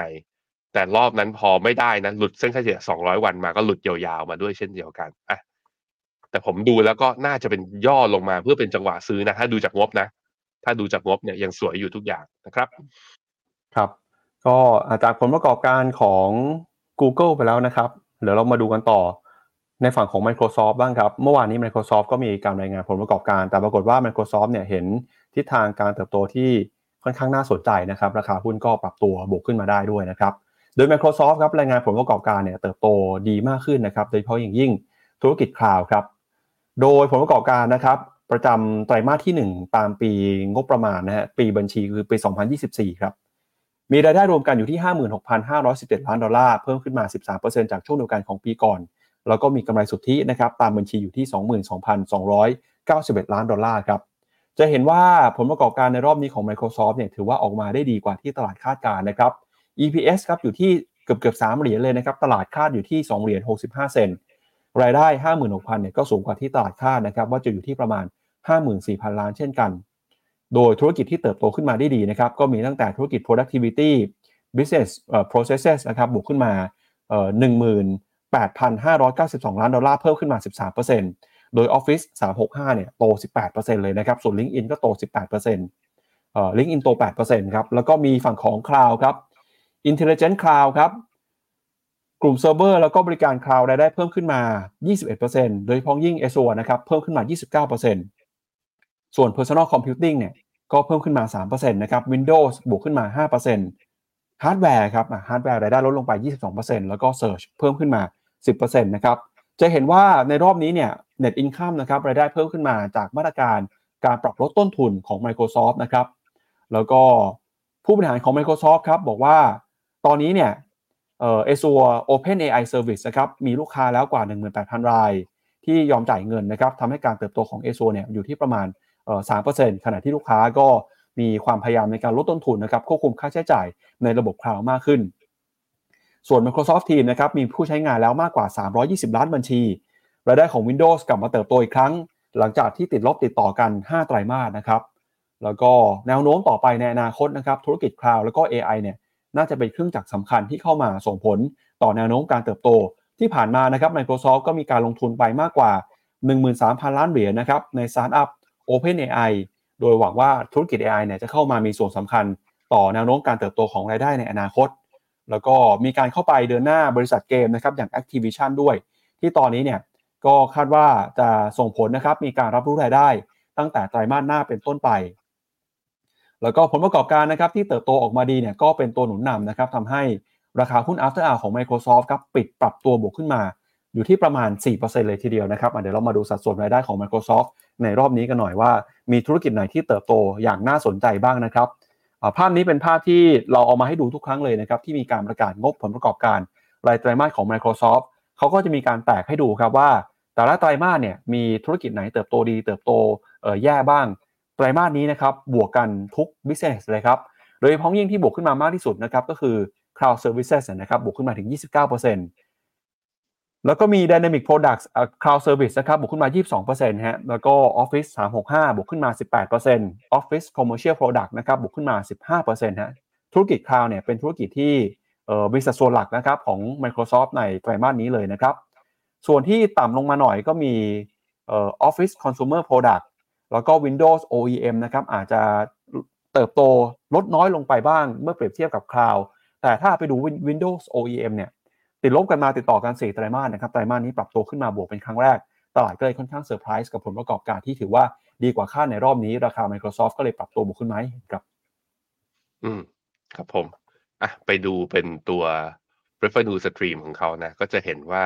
แต่รอบนั้นพอไม่ได้นะหลุดเส้นค่าเฉลี่ย 200 วันมาก็หลุดยาวๆมาด้วยเช่นเดียวกันอะแต่ผมดูแล้วก็น่าจะเป็นย่อลงมาเพื่อเป็นจังหวะซื้อนะ ถ้าดูจากงบนะ ถ้าดูจากงบเนี่ยยังสวยอยู่ทุกอย่างนะครับ ครับ ก็จากผลประกอบการของ Google ไปแล้วนะครับเดี๋ยวเรามาดูกันต่อในฝั่งของ Microsoft บ้างครับ เมื่อวานนี้ Microsoft ก็มีการรายงานผลประกอบการ แต่ปรากฏว่า Microsoft เนี่ยเห็นทิศทางการเติบโตที่ค่อนข้างน่าสนใจนะครับ ราคาหุ้นก็ปรับตัวบวกขึ้นมาได้ด้วยนะครับ โดย Microsoft ครับรายงานผลประกอบการเนี่ยเติบโตดีมากขึ้นนะครับ โดยเฉพาะอย่างยิ่งธุรกิจคลาวด์ครับ โดยผลประกอบการนะครับ ประจำไตรมาสที่ 1 ตามปีงบประมาณนะฮะปีบัญชีคือปี 2024 ครับ มีรายได้รวมกันอยู่ที่ 56,517 ล้านดอลลาร์ เพิ่มขึ้นมา 13%จากช่วงเดียวกันของปีก่อน แล้วก็มีกำไรสุทธินะครับตามบัญชีอยู่ที่ 22,291 ล้านดอลลาร์ครับจะเห็นว่าผลประกอบการในรอบนี้ของ Microsoft เนี่ยถือว่าออกมาได้ดีกว่าที่ตลาดคาดการณ์นะครับ EPS ครับอยู่ที่เกือบเกือบ3เหรียญเลยนะครับ ตลาดคาดอยู่ที่ 2 เหรียญ 65 เซนรายได้ 56,000เนี่ยก็สูงกว่าที่ตลาดคาดนะครับว่าจะอยู่ที่ประมาณ 54,000 ล้านเช่นกัน โดยธุรกิจที่เติบโตขึ้นมาได้ดีนะครับ ก็มีตั้งแต่ธุรกิจ productivity business processes นะครับบวกขึ้นมาเอ่อ18,592 ล้านดอลลาร์เพิ่มขึ้นมา 13%โดย Office 365 เนี่ยโต 18%เลยนะครับ ส่วน LinkedIn ก็โต 18%เอ่อ LinkedIn โต 8%ครับ แล้วก็มีฝั่งของ Cloud ครับ Intelligent Cloud ครับ กลุ่มเซิร์ฟเวอร์แล้วก็บริการคลาวด์รายได้เพิ่มขึ้นมา 21%โดยเฉพาะยิ่ง Azure นะครับ เพิ่มขึ้นมา 29% ส่วน Personal Computing เนี่ยก็เพิ่มขึ้นมา 3%นะครับ Windows บวกขึ้นมา 5%ฮาร์ดแวร์ครับฮาร์ดแวร์รายได้ลดลงไป 22%แล้วก็ Search เพิ่มขึ้นมา 10%นะครับจะเห็นว่าในรอบนี้เนี่ย Net Income นะครับรายได้เพิ่มขึ้นมาจากมาตรการการปรับลดต้นทุนของ Microsoft นะครับแล้วก็ผู้บริหารของ Microsoft ครับบอกว่าตอนนี้เนี่ยเอ่อ Azure Open AI Service นะครับมีลูกค้าแล้วกว่า 18,000 ราย ที่ยอมจ่ายเงินนะครับทำให้การเติบโตของ Azure เนี่ยอยู่ที่ประมาณ เอ่อ3%ขณะที่ลูกค้าก็มีความพยายามในการลดต้นทุนนะครับควบคุมค่าใช้จ่ายในระบบคลาวด์มากขึ้น ส่วน Microsoft Teams นะครับมีผู้ใช้งานแล้วมากกว่า 320 ล้านบัญชี รายได้ของ Windows กลับมาเติบโตอีกครั้ง หลังจากที่ติดลบติดต่อกัน 5 ไตรมาสนะครับแล้วก็แนวโน้มต่อไปในอนาคตนะครับธุรกิจคลาวด์แล้วก็ AI เนี่ยน่าจะเป็นเครื่องจักรสำคัญที่เข้ามาส่งผลต่อแนวโน้มการเติบโต ที่ผ่านมานะครับ Microsoft ก็มีการลงทุนไปมากกว่า 13,000 ล้านเหรียญนะครับในสตาร์ทอัพ OpenAI โดยหวังว่าธุรกิจ AI เนี่ยจะเข้ามามีส่วนสำคัญต่อแนวโน้มการเติบโตของรายได้ในอนาคต แล้วก็มีการเข้าไปเดินหน้าบริษัทเกมนะครับอย่าง Activision ด้วย ที่ตอนนี้เนี่ยก็คาดว่าจะส่งผลนะครับมีการรับรู้รายได้ตั้งแต่ไตรมาสหน้าเป็นต้นไป แล้วก็ผลประกอบการนะครับที่เติบโตออกมาดีเนี่ยก็เป็นตัวหนุนนำนะครับทำให้ราคาหุ้น After Hour ของ Microsoft ครับปิดปรับตัวบวกขึ้นมา อยู่ที่ประมาณ 4%เลยทีเดียวนะครับเดี๋ยวเรามาดูสัดส่วนรายได้ของ Microsoft ในรอบนี้กันหน่อยว่ามีธุรกิจไหนที่เติบโตอย่างน่าสนใจบ้างนะครับภาพนี้เป็นภาพที่เราเอามาให้ดูทุกครั้งเลยนะครับที่มีการประกาศงบผลประกอบการรายไตรมาสของ Microsoft เขาก็จะมีการแตกให้ดูครับว่า แต่ละไตรมาสเนี่ยมีธุรกิจไหนเติบโตดี เติบโตแย่บ้าง ไตรมาสนี้นะครับบวกกันทุก business เลยครับโดยเฉพาะยิ่งที่บวกขึ้นมามากที่สุดนะครับก็คือ cloud services นะครับบวกขึ้นมาถึง 29% แล้วก็มี dynamic products cloud service นะครับบวกขึ้นมา 22%ฮะแล้วก็ office 365 บวกขึ้นมา 18% office commercial product นะครับบวกขึ้นมา 15%ฮะธุรกิจ cloud เนี่ยเป็นธุรกิจที่มีสัดส่วนหลักนะครับของ Microsoft ในไตรมาสนี้เลยนะครับ ส่วนที่ต่ำลงมาหน่อยก็มี office consumer product แล้วก็ Windows OEM นะครับอาจจะเติบโตลดน้อยลงไปบ้างเมื่อเปรียบเทียบกับ Cloud แต่ถ้าไปดู Windows OEM เนี่ย ติดลบกันมาติดต่อกัน4ไตรมาสนะครับไตรมาสนี้ปรับตัวขึ้นมาบวกเป็นครั้งแรก ตลาดก็เลยค่อนข้างเซอร์ไพรส์กับผลประกอบการที่ถือว่าดีกว่าคาดในรอบนี้ ราคา Microsoft ก็เลยปรับตัวบวกขึ้นมาให้เห็นครับ อืม ครับผมอะไปดูเป็นตัว revenue stream ของเขานะ ก็จะเห็นว่า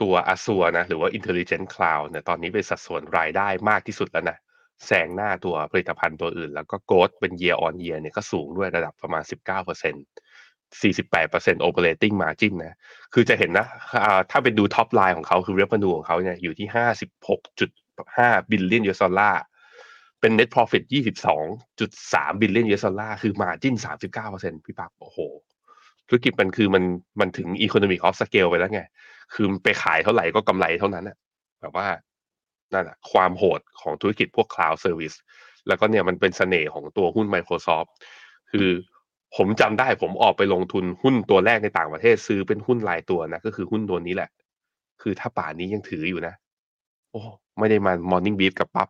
ตัว Azure นะ หรือว่า Intelligent Cloud เนี่ยตอนนี้เป็นสัดส่วนรายได้มากที่สุดแล้วนะแซงหน้าตัวผลิตภัณฑ์ตัวอื่น แล้วก็โกดเป็น year on year เนี่ยก็สูงด้วยระดับประมาณ 19% 48% operating margin นะ คือจะเห็นนะถ้าไปดู top line ของเขาคือ revenue ของเขาเนี่ยอยู่ที่ 56.5 billion US dollar เป็น net profit 22.3 billion US ดอลลาร์คือ margin 39%พี่ปั๊บโอ้โห ธุรกิจมันคือมันมันถึง economic of scale ไปแล้วไง คือไปขายเท่าไหร่ก็กำไรเท่านั้นนะแบบว่านั่นแหะความโหดของธุรกิจพวก cloud service แล้วก็เนี่ยมันเป็นเสน่ห์ของตัวหุ้น Microsoft คือ ผมจำได้ผมออกไปลงทุนหุ้นตัวแรกในต่างประเทศซื้อเป็นหุ้นรายตัวนะก็คือหุ้นตัวนี้แหละ คือถ้าป่านนี้ยังถืออยู่นะ โอ้ไม่ได้มา Morning Brief กับปั๊บ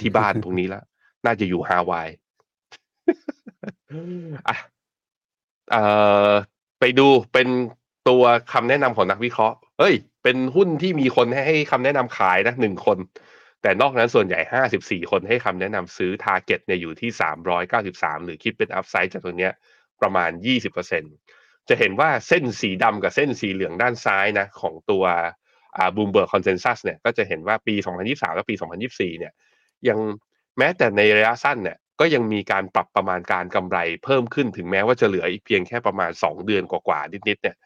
ที่บ้านตรงนี้แล้วน่าจะอยู่ฮาวายอะเอ่อไปดูเป็นตัวคำแนะนำของนักวิเคราะห์เฮ้ย เป็นหุ้นที่มีคนให้คำแนะนำขายนะหนึ่งคน แต่นอกนั้นส่วนใหญ่ห้าสิบสี่คนให้คำแนะนำซื้อ target เนี่ยอยู่ที่สามร้อยเก้าสิบสามหรือคิดเป็น upside จากตรงเนี้ยประมาณยี่สิบเปอร์เซ็นจะเห็นว่าเส้นสีดำกับเส้นสีเหลืองด้านซ้ายนะของตัวอ่า Bloomberg consensus เนี่ยก็จะเห็นว่าปี 2023 และปี 2024 เนี่ยยังแม้แต่ในระยะสั้นเนี่ยก็ยังมีการปรับประมาณการกำไรเพิ่มขึ้นถึงแม้ว่าจะเหลืออีกเพียงแค่ประมาณ 2 เดือนกว่าๆนิดๆเนี่ย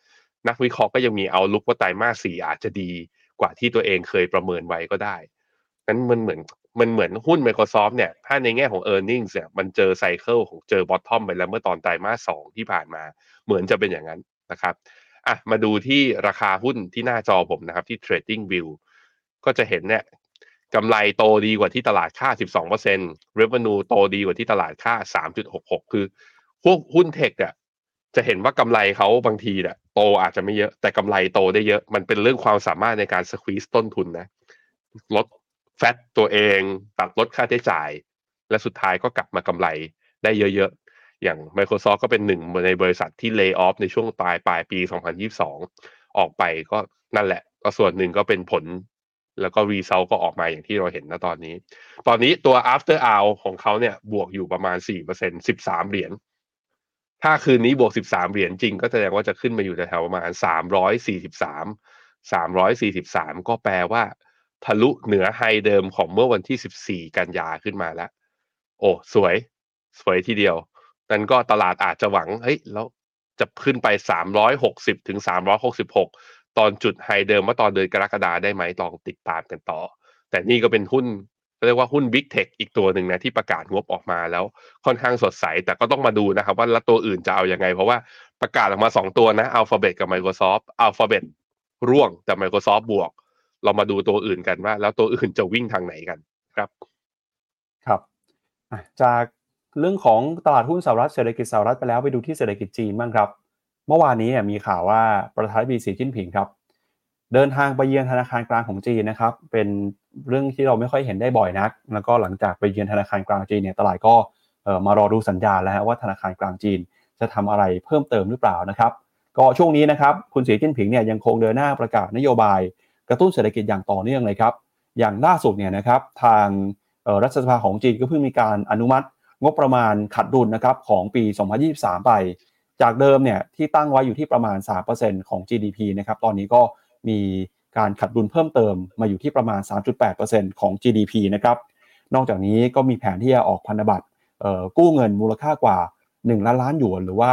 นักวิเคราะห์ก็ยังมี outlook ว่าไตรมาสสี่อาจจะดีกว่าที่ตัวเองเคยประเมินไว้ก็ได้ นั้นมันเหมือนมันเหมือนหุ้น Microsoft เนี่ย ถ้าในแง่ของ e a r n i n g เนี่ยมันเจอ cycle ของเจอ bottom ไปแล้วเมื่อตอนไตรมาสสองที่ผ่านมา เหมือนจะเป็นอย่างนั้นนะครับอะมาดูที่ราคาหุ้นที่หน้าจอผมนะครับ ที่ Trading View ก็จะเห็นเนี่ยกำไรโตดีกว่าที่ตลาดค่า 12% revenue โตดีกว่าที่ตลาดค่า 3.66 คือพวกหุ้นเทคอะจะเห็นว่ากำไรเขาบางทีเนี่ยโตอาจจะไม่เยอะแต่กำไรโตได้เยอะ มันเป็นเรื่องความสามารถในการสควีสต้นทุนนะลด ฟตตัวเองตัดลดค่าใช้จ่าย และสุดท้ายก็กลับมากำไรได้เยอะๆ อย่าง Microsoft ก็เป็นหนึ่งในบริษัทที่เลิกออฟในช่วงปลายปลายปี 2022 ออกไปก็นั่นแหละ ก็ส่วนหนึ่งก็เป็นผล แล้วก็รีเซลก็ออกมาอย่างที่เราเห็นนะตอนนี้ ตอนนี้ตัว after hour ของเขาเนี่ยบวกอยู่ประมาณ 4% 13 เหรียญถ้าคืนนี้บวก 13 เหรียญจริง ก็แสดงว่าจะขึ้นมาอยู่แถวประมาณ 343 343 ก็แปลว่า ทะลุเหนือไฮเดิมของเมื่อวันที่ 14 กันยาขึ้นมาแล้ว โอ้ สวย สวยทีเดียว นั้นก็ตลาดอาจจะหวัง เฮ้ย แล้วจะขึ้นไป 360 ถึง 366 ตอนจุดไฮเดิมว่าตอนเดือนกรกฎาได้ไหมลองติดตามกันต่อ แต่นี่ก็เป็นหุ้นเรียกว่าหุ้น Big Tech อีกตัวหนึ่งนะที่ประกาศงบออกมาแล้วค่อนข้างสดใส แต่ก็ต้องมาดูนะครับ ว่าแล้วตัวอื่นจะเอาอยัางไง เพราะว่าประกาศออกมา 2 ตัวนะ Alphabet กับ Microsoft Alphabet ร่วงแต่ Microsoft บวก เรามาดูตัวอื่นกันว่า แล้วตัวอื่นจะวิ่งทางไหนกันครับ ครับจากเรื่องของตลาดหุ้นสหรัฐเศรษฐกิจสหรัฐไปแล้วไปดูที่เศรษฐกิจจีนบ้างครับ เมื่อวานนี้เนี่ยมีข่าวว่าประธานาธิบดีสีจิ้นผิงครับ เดินทางไปเยือนธนาคารกลางของจีนนะครับ เป็นเรื่องที่เราไม่ค่อยเห็นได้บ่อยนัก แล้วก็หลังจากไปเยือนธนาคารกลางจีนเนี่ยตลาดก็มารอดูสัญญาณแล้วว่าธนาคารกลางจีนจะทำอะไรเพิ่มเติมหรือเปล่านะครับ ก็ช่วงนี้นะครับคุณสีจิ้นผิงเนี่ยยังคงเดินหน้าประกาศนโยบาย กระตุ้นเศรษฐกิจอย่างต่อเนื่องเลยครับ อย่างล่าสุดเนี่ยนะครับทางรัฐสภาของจีนก็เพิ่งมีการอนุมัติ งบประมาณขัดดุลนะครับของปี 2023 ไป จากเดิมเนี่ยที่ตั้งไว้อยู่ที่ประมาณ 3%ของ GDP นะครับตอนนี้ก็มีการขัดดุลเพิ่มเติมมาอยู่ที่ประมาณ 3.8%ของ GDP นะครับนอกจากนี้ก็มีแผนที่จะออกพันธบัตรกู้เงินมูลค่ากว่า 1 ล้านล้านหยวน หรือว่า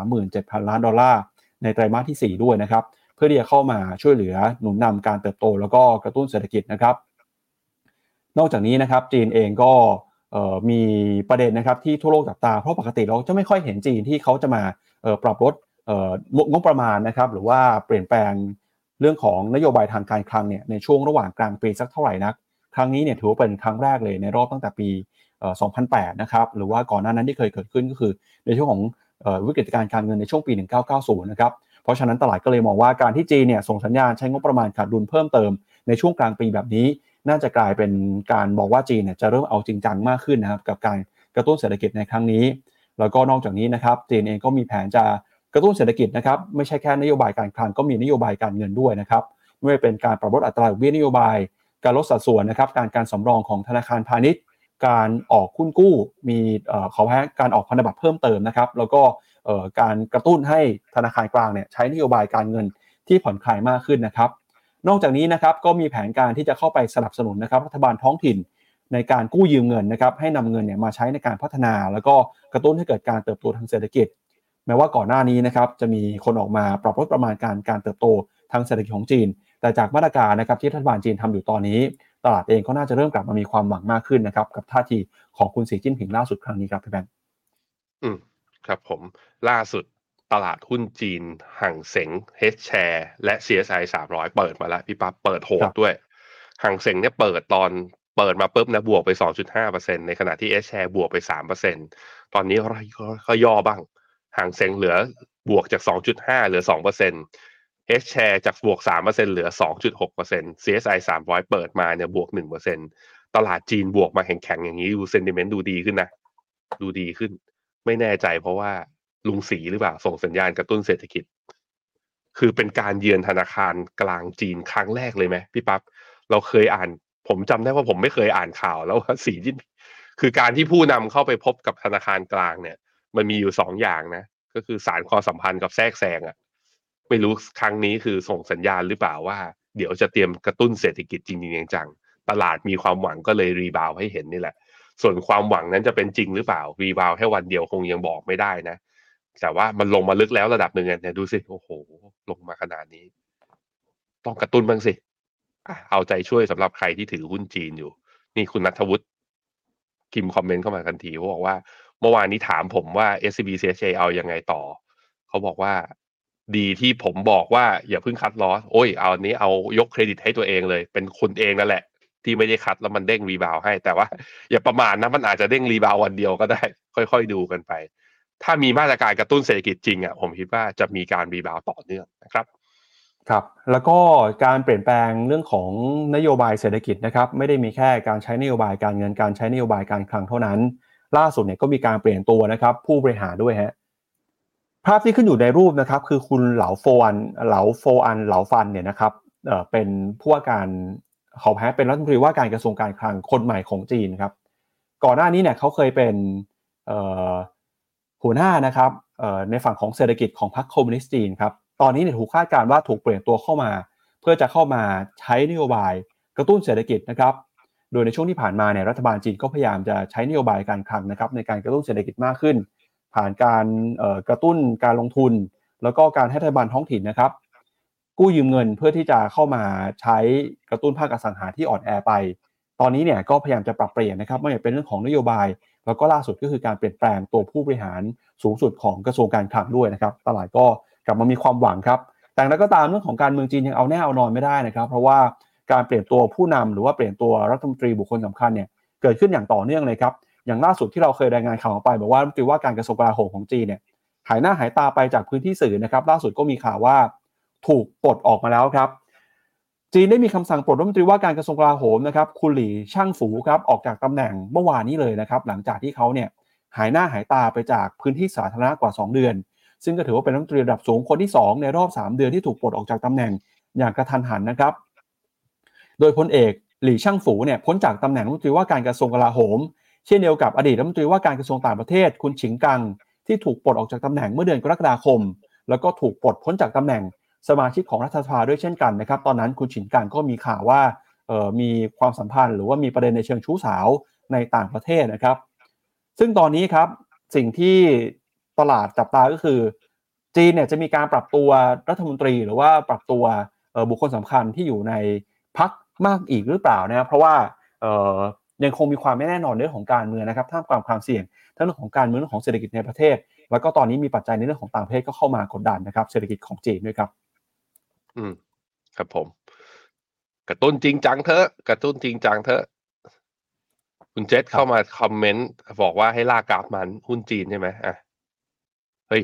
137,000 ล้านดอลลาร์ในไตรมาสที่ 4 ด้วยนะครับ พื่อที่จะเข้ามาช่วยเหลือหนุนนำการเติบโต แล้วก็กระตุ้นเศรษฐกิจนะครับ นอกจากนี้นะครับจีนเองก็มีประเด็นนะครับที่ทั่วโลกจับตาเพราะปกติเราจะไม่ค่อยเห็นจีนที่เขาจะมาปรับลดงบประมาณนะครับหรือว่าเปลี่ยนแปลงเรื่องของนโยบายทางการคลังเนี่ยในช่วงระหว่างกลางปีสักเท่าไหร่นัก ครั้งนี้เนี่ยถือว่าเป็นครั้งแรกเลยในรอบตั้งแต่ปี 2008 นะครับหรือว่าก่อนหน้านั้นที่เคยเกิดขึ้นก็คือในช่วงของวิกฤตการการเงินในช่วงปี 1990 นะครับ เพราะฉะนั้นตลาดก็เลยมองว่าการที่จีนเนี่ยส่งสัญญาณใช้งบประมาณขาดดุลเพิ่มเติมในช่วงกลางปีแบบนี้ น่าจะกลายเป็นการบอกว่าจีนเนี่ยจะเริ่มเอาจริงจังมากขึ้นนะครับกับการกระตุ้นเศรษฐกิจในครั้งนี้ แล้วก็นอกจากนี้นะครับจีนเองก็มีแผนจะกระตุ้นเศรษฐกิจนะครับไม่ใช่แค่นโยบายการคลังก็มีนโยบายการเงินด้วยนะครับไม่ว่าเป็นการปรับลดอัตราดอกเบี้ยนโยบาย การลดสัดส่วนนะครับการการสำรองของธนาคารพาณิชย์ การออกคุ้นกู้มีขอแพ้การออกพันธบัตรเพิ่มเติมนะครับแล้วก็ การกระตุ้นให้ธนาคารกลางเนี่ยใช้นโยบายการเงินที่ผ่อนคลายมากขึ้นนะครับ นอกจากนี้นะครับก็มีแผนการที่จะเข้าไปสนับสนุนนะครับรัฐบาลท้องถิ่นในการกู้ยืมเงินนะครับให้นำเงินเนี่ยมาใช้ในการพัฒนา แล้วก็กระตุ้นให้เกิดการเติบโตทางเศรษฐกิจ แม้ว่าก่อนหน้านี้นะครับจะมีคนออกมาปรับลดประมาณการการเติบโตทางเศรษฐกิจของจีน แต่จากมาตรการนะครับที่รัฐบาลจีนทำอยู่ตอนนี้ ตลาดเองก็น่าจะเริ่มกลับมามีความหวังมากขึ้นนะครับกับท่าทีของคุณสีจิ้นผิงล่าสุดครั้งนี้ครับพี่แบงค์อืม ครับผมล่าสุดตลาดหุ้นจีนห่างเสงเฮดแชร์และ CSI 300 เปิดมาแล้วพี่ปั๊บเปิดโหดด้วยห่างเสงเนี่ยเปิดตอนเปิดมาปุ๊บนะบวกไป 2.5%ในขณะที่เอชแชร์บวกไป 3%ตอนนี้เขาย่อบ้าง ห่างเสงเหลือบวกจาก 2.5 เหลือ2%เอชแชร์จากบวก 3%เหลือ 2.6% CSI 300 เปิดมาเนี่ยบวก 1%ตลาดจีนบวกมาแข็งๆอย่างนี้ดูเซนดิเมนต์ดูดีขึ้นนะ ดูดีขึ้น ไม่แน่ใจเพราะว่าลุงสีหรือเปล่า ส่งสัญญาณกระตุ้นเศรษฐกิจ คือเป็นการเยือนธนาคารกลางจีนครั้งแรกเลยไหมพี่ปับ๊บเราเคยอ่าน ผมจำได้ว่าผมไม่เคยอ่านข่าวแล้วว่าสีจิ้นคือการที่ผู้นำเข้าไปพบกับธนาคารกลางเนี่ย มันมีอยู่สองอย่างนะ ก็คือสานความสัมพันธ์กับแทรกแซงอะ่ะไม่รู้ครั้งนี้คือส่งสัญญาณหรือเปล่าว่า เดี๋ยวจะเตรียมกระตุ้นเศรษฐกิจจริงๆจังตลาดมีความหวังก็เลย rebound ให้เห็นนี่แหละ ส่วนความหวังนั้นจะเป็นจริงหรือเปล่า rebound แค่วันเดียวคงยังบอกไม่ได้นะแต่ว่ามันลงมาลึกแล้วระดับหนึ่งเนี่ยดูสิโอ้โห ลงมาขนาดนี้ ต้องกระตุ้นบ้างสิเอาใจช่วยสำหรับใครที่ถือหุ้นจีนอยู่ นี่คุณนัทวุฒิพิมพ์คอมเมนต์เข้ามาทันทีเขาบอกว่า เมื่อวานนี้ถามผมว่า SCBCHA เอายังไงต่อ เขาบอกว่า ดีที่ผมบอกว่าอย่าเพิ่ง cut loss โอ้ย เอาอันนี้เอายกเครดิตให้ตัวเองเลย เป็นคุณเองนั่นแหละ ที่ไม่ได้ cut แล้วมันเด้ง rebound ให้ แต่ว่า อย่าประมาทนะมันอาจจะเด้ง rebound วันเดียวก็ได้ ค่อยๆดูกันไป ถ้ามีมาตรการกระตุ้นเศรษฐกิจจริงอะผมคิดว่าจะมีการ rebound ต่อเนื่องนะครับครับแล้วก็การเปลี่ยนแปลงเรื่องของนโยบายเศรษฐกิจนะครับไม่ได้มีแค่การใช้นโยบายการเงินการใช้นโยบายการคลังเท่านั้น ล่าสุดเนี่ยก็มีการเปลี่ยนตัวนะครับผู้บริหารด้วยฮะภาพที่ขึ้นอยู่ในรูปนะครับคือคุณหลานโฝอันหลานโฝอันหลานโฝอันเนี่ยนะครับเอ่อเป็นผู้ว่าการ ขาแพ้เป็นรัฐมนตรีว่าการกระทรวงการคลังคนใหม่ของจีนครับ ก่อนหน้านี้เนี่ยเขาเคยเป็นหัวหน้านะครับในฝั่งของเศรษฐกิจของพรรคคอมมิวนิสต์จีนครับ ตอนนี้เนี่ยถูกคาดการณ์ว่าถูกเปลี่ยนตัวเข้ามา เพื่อจะเข้ามาใช้นโยบายกระตุ้นเศรษฐกิจนะครับ โดยในช่วงที่ผ่านมาเนี่ยรัฐบาลจีนก็พยายามจะใช้นโยบายการคลังนะครับในการกระตุ้นเศรษฐกิจมากขึ้น ผ่านการกระตุ้นการลงทุน แล้วก็การให้รัฐบาลท้องถิ่นนะครับ กู้ยืมเงินเพื่อที่จะเข้ามาใช้กระตุ้นภาคอสังหาที่อ่อนแอไป ตอนนี้เนี่ยก็พยายามจะปรับเปลี่ยนนะครับไม่ว่าจะเป็นเรื่องของนโยบาย แล้วก็ล่าสุดก็คือการเปลี่ยนแปลงตัวผู้บริหารสูงสุดของกระทรวงการคลังด้วยนะครับตลาดก็กลับมามีความหวังครับ แต่แล้วก็ตามเรื่องของการเมืองจีนยังเอาแน่เอานอนไม่ได้นะครับ เพราะว่าการเปลี่ยนตัวผู้นำหรือว่าเปลี่ยนตัวรัฐมนตรีบุคคลสำคัญเนี่ยเกิดขึ้นอย่างต่อเนื่องเลยครับอย่างล่าสุดที่เราเคยรายงานข่าวไปบอกว่ารัฐมนตรีว่าการกระทรวงกลาโหมของจีนเนี่ยหายหน้าหายตาไปจากพื้นที่สื่อนะครับล่าสุดก็มีข่าวว่า ถูกปลดออกมาแล้วครับ จีนได้มีคำสั่งปลดรัฐมนตรีว่าการกระทรวงกลาโหมนะครับคุณหลี่ช่างฝูครับออกจากตำแหน่งเมื่อวานนี้เลยนะครับ หลังจากที่เขาเนี่ยหายหน้าหายตาไปจากพื้นที่สาธารณะกว่า 2 เดือน ซึ่งก็ถือว่าเป็นรัฐมนตรีระดับสูงคนที่ 2 ในรอบ 3 เดือนที่ถูกปลดออกจากตำแหน่งอย่างกระทันหันนะครับ โดยพลเอกหลี่ช่างฝูเนี่ยพ้นจากตำแหน่งรัฐมนตรีว่าการกระทรวงกลาโหม เช่นเดียวกับอดีตรัฐมนตรีว่าการกระทรวงต่างประเทศ คุณฉิงกัง ที่ถูกปลดออกจากตำแหน่งเมื่อเดือนกรกฎาคม แล้วก็ถูกปลดพ้นจากตำแหน่ง สมาชิกของรัฐสภาด้วยเช่นกันนะครับ ตอนนั้นคุณฉินการก็มีข่าวว่ามีความสัมพันธ์ หรือว่ามีประเด็นในเชิงชู้สาวในต่างประเทศนะครับ ซึ่งตอนนี้ครับสิ่งที่ตลาดจับตาก็คือ จีนเนี่ยจะมีการปรับตัวรัฐมนตรี หรือว่าปรับตัวบุคคลสำคัญที่อยู่ในพักมากอีกหรือเปล่านะครับเพราะว่ายังคงมีความไม่แน่นอนเรื่องของการเมืองนะครับท่ามกลางความเสี่ยงทั้งเรื่องของการเมืองเรื่องของเศรษฐกิจในประเทศ แล้วก็ตอนนี้มีปัจจัยในเรื่องของต่างประเทศก็เข้ามากดดันนะครับเศรษฐกิจของจีนด้วยครับ อืม ครับผม กระตุ้นจริงจังเถอะ กระตุ้นจริงจังเถอะ คุณเจษเข้ามาคอมเมนต์บอกว่าให้ลากกราฟมันหุ้นจีนใช่ไหมอะ เฮ้ย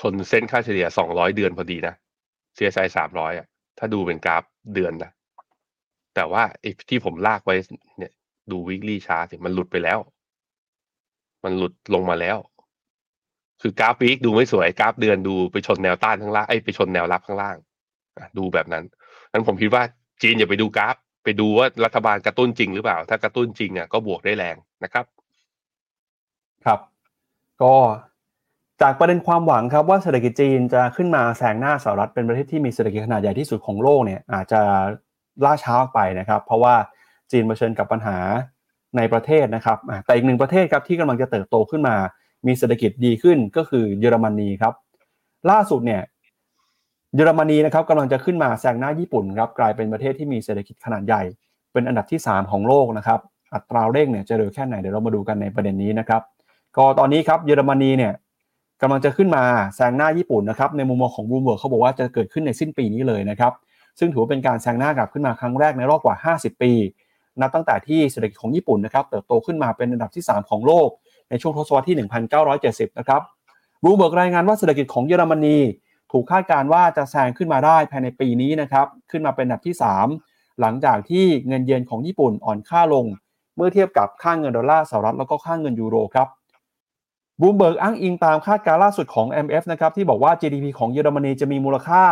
ชนเส้นค่าเฉลี่ยสองร้อยเดือนพอดีนะ CSI สามร้อยอะ ถ้าดูเป็นกราฟเดือนนะ แต่ว่าไอ้ที่ผมลากไว้เนี่ยดูวิกฤตชาร์ตมันหลุดไปแล้ว มันหลุดลงมาแล้ว คือกราฟวีคดูไม่สวย กราฟเดือนดูไปชนแนวต้านข้างล่างไอ้ไปชนแนวรับข้างล่าง ดูแบบนั้นนั้นผมคิดว่าจีนอย่าไปดูกราฟ ไปดูว่ารัฐบาลกระตุ้นจริงหรือเปล่า ถ้ากระตุ้นจริงอะก็บวกได้แรงนะครับ ครับ ก็จากประเด็นความหวังครับว่าเศรษฐกิจจีนจะขึ้นมาแซงหน้าสหรัฐเป็นประเทศที่มีเศรษฐกิจขนาดใหญ่ที่สุดของโลกเนี่ยอาจจะล่าช้าไปนะครับ เพราะว่าจีนเผชิญกับปัญหาในประเทศนะครับแต่อีกหนึ่งประเทศครับที่กำลังจะเติบโตขึ้นมา มีเศรษฐกิจดีขึ้นก็คือเยอรมนีครับ ล่าสุดเนี่ย เยอรมนีนะครับกำลังจะขึ้นมาแซงหน้าญี่ปุ่นครับกลายเป็นประเทศที่มีเศรษฐกิจขนาดใหญ่ เป็นอันดับที่ 3 ของโลกนะครับอัตราเร่งเนี่ยจะเร็วแค่ไหนเดี๋ยวเรามาดูกันในประเด็นนี้นะครับก็ตอนนี้ครับเยอรมนีเนี่ยกำลังจะขึ้นมาแซงหน้าญี่ปุ่นนะครับในมุมมองของบลูเบิร์กเขาบอกว่าจะเกิดขึ้นในสิ้นปีนี้เลยนะครับซึ่งถือว่าเป็นการแซงหน้ากลับขึ้นมาครั้งแรกในรอบกว่า 50 ปีนับตั้งแต่ที่เศรษฐกิจของญี่ปุ่นนะครับเติบโตขึ้นมาเป็นอันดับที่ 3 ของโลก ในช่วงทศวรรษที่ 1970 นะครับบลูเบิร์กรายงานว่าเศรษฐกิจของเยอรมนี ถูกคาดการณ์ว่าจะแซงขึ้นมาได้ภายในปีนี้นะครับ ขึ้นมาเป็นอันดับที่ 3 หลังจากที่เงินเยนของญี่ปุ่นอ่อนค่าลง เมื่อเทียบกับค่าเงินดอลลาร์สหรัฐแล้วก็ค่าเงินยูโรครับบูมเบิร์กอ้างอิงตามคาดการณ์ล่าสุดของ IMF นะครับที่บอกว่า GDP ของเยอรมนีจะมีมูลค่า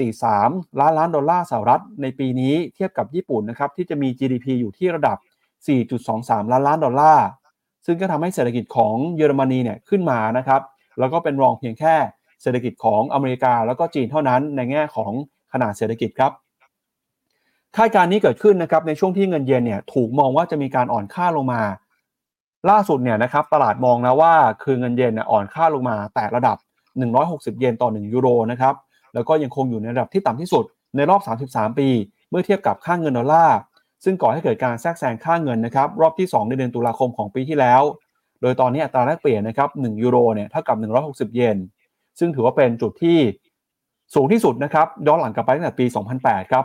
4.43 ล้านล้านดอลลาร์สหรัฐในปีนี้เทียบกับญี่ปุ่นนะครับที่จะมี GDP อยู่ที่ระดับ 4.23 ล้านล้านดอลลาร์ซึ่งก็ทำให้เศรษฐกิจของเยอรมนีเนี่ยขึ้นมานะครับแล้วก็เป็นรองเพียงแค่ เศรษฐกิจของอเมริกาแล้วก็จีนเท่านั้นในแง่ของขนาดเศรษฐกิจครับคาดการณ์นี้เกิดขึ้นนะครับในช่วงที่เงินเยนเนี่ยถูกมองว่าจะมีการอ่อนค่าลงมา ล่าสุดเนี่ยนะครับตลาดมองนะว่าคือเงินเยนเนี่ยอ่อนค่าลงมา แตะระดับ 160 เยนต่อ 1 ยูโรนะครับแล้วก็ยังคงอยู่ในระดับที่ต่ำที่สุดในรอบ 33 ปี เมื่อเทียบกับค่าเงินดอลลาร์ซึ่งก่อให้เกิดการแทรกแซงค่าเงินนะครับรอบที่ 2 ในเดือนตุลาคมของปีที่แล้ว โดยตอนนี้อัตราแลกเปลี่ยนนะครับ1ยูโรเนี่ยเท่ากับ 160 เยน ซึ่งถือว่าเป็นจุดที่สูงที่สุดนะครับย้อนหลังกลับไปตั้งแต่ปี 2008 ครับ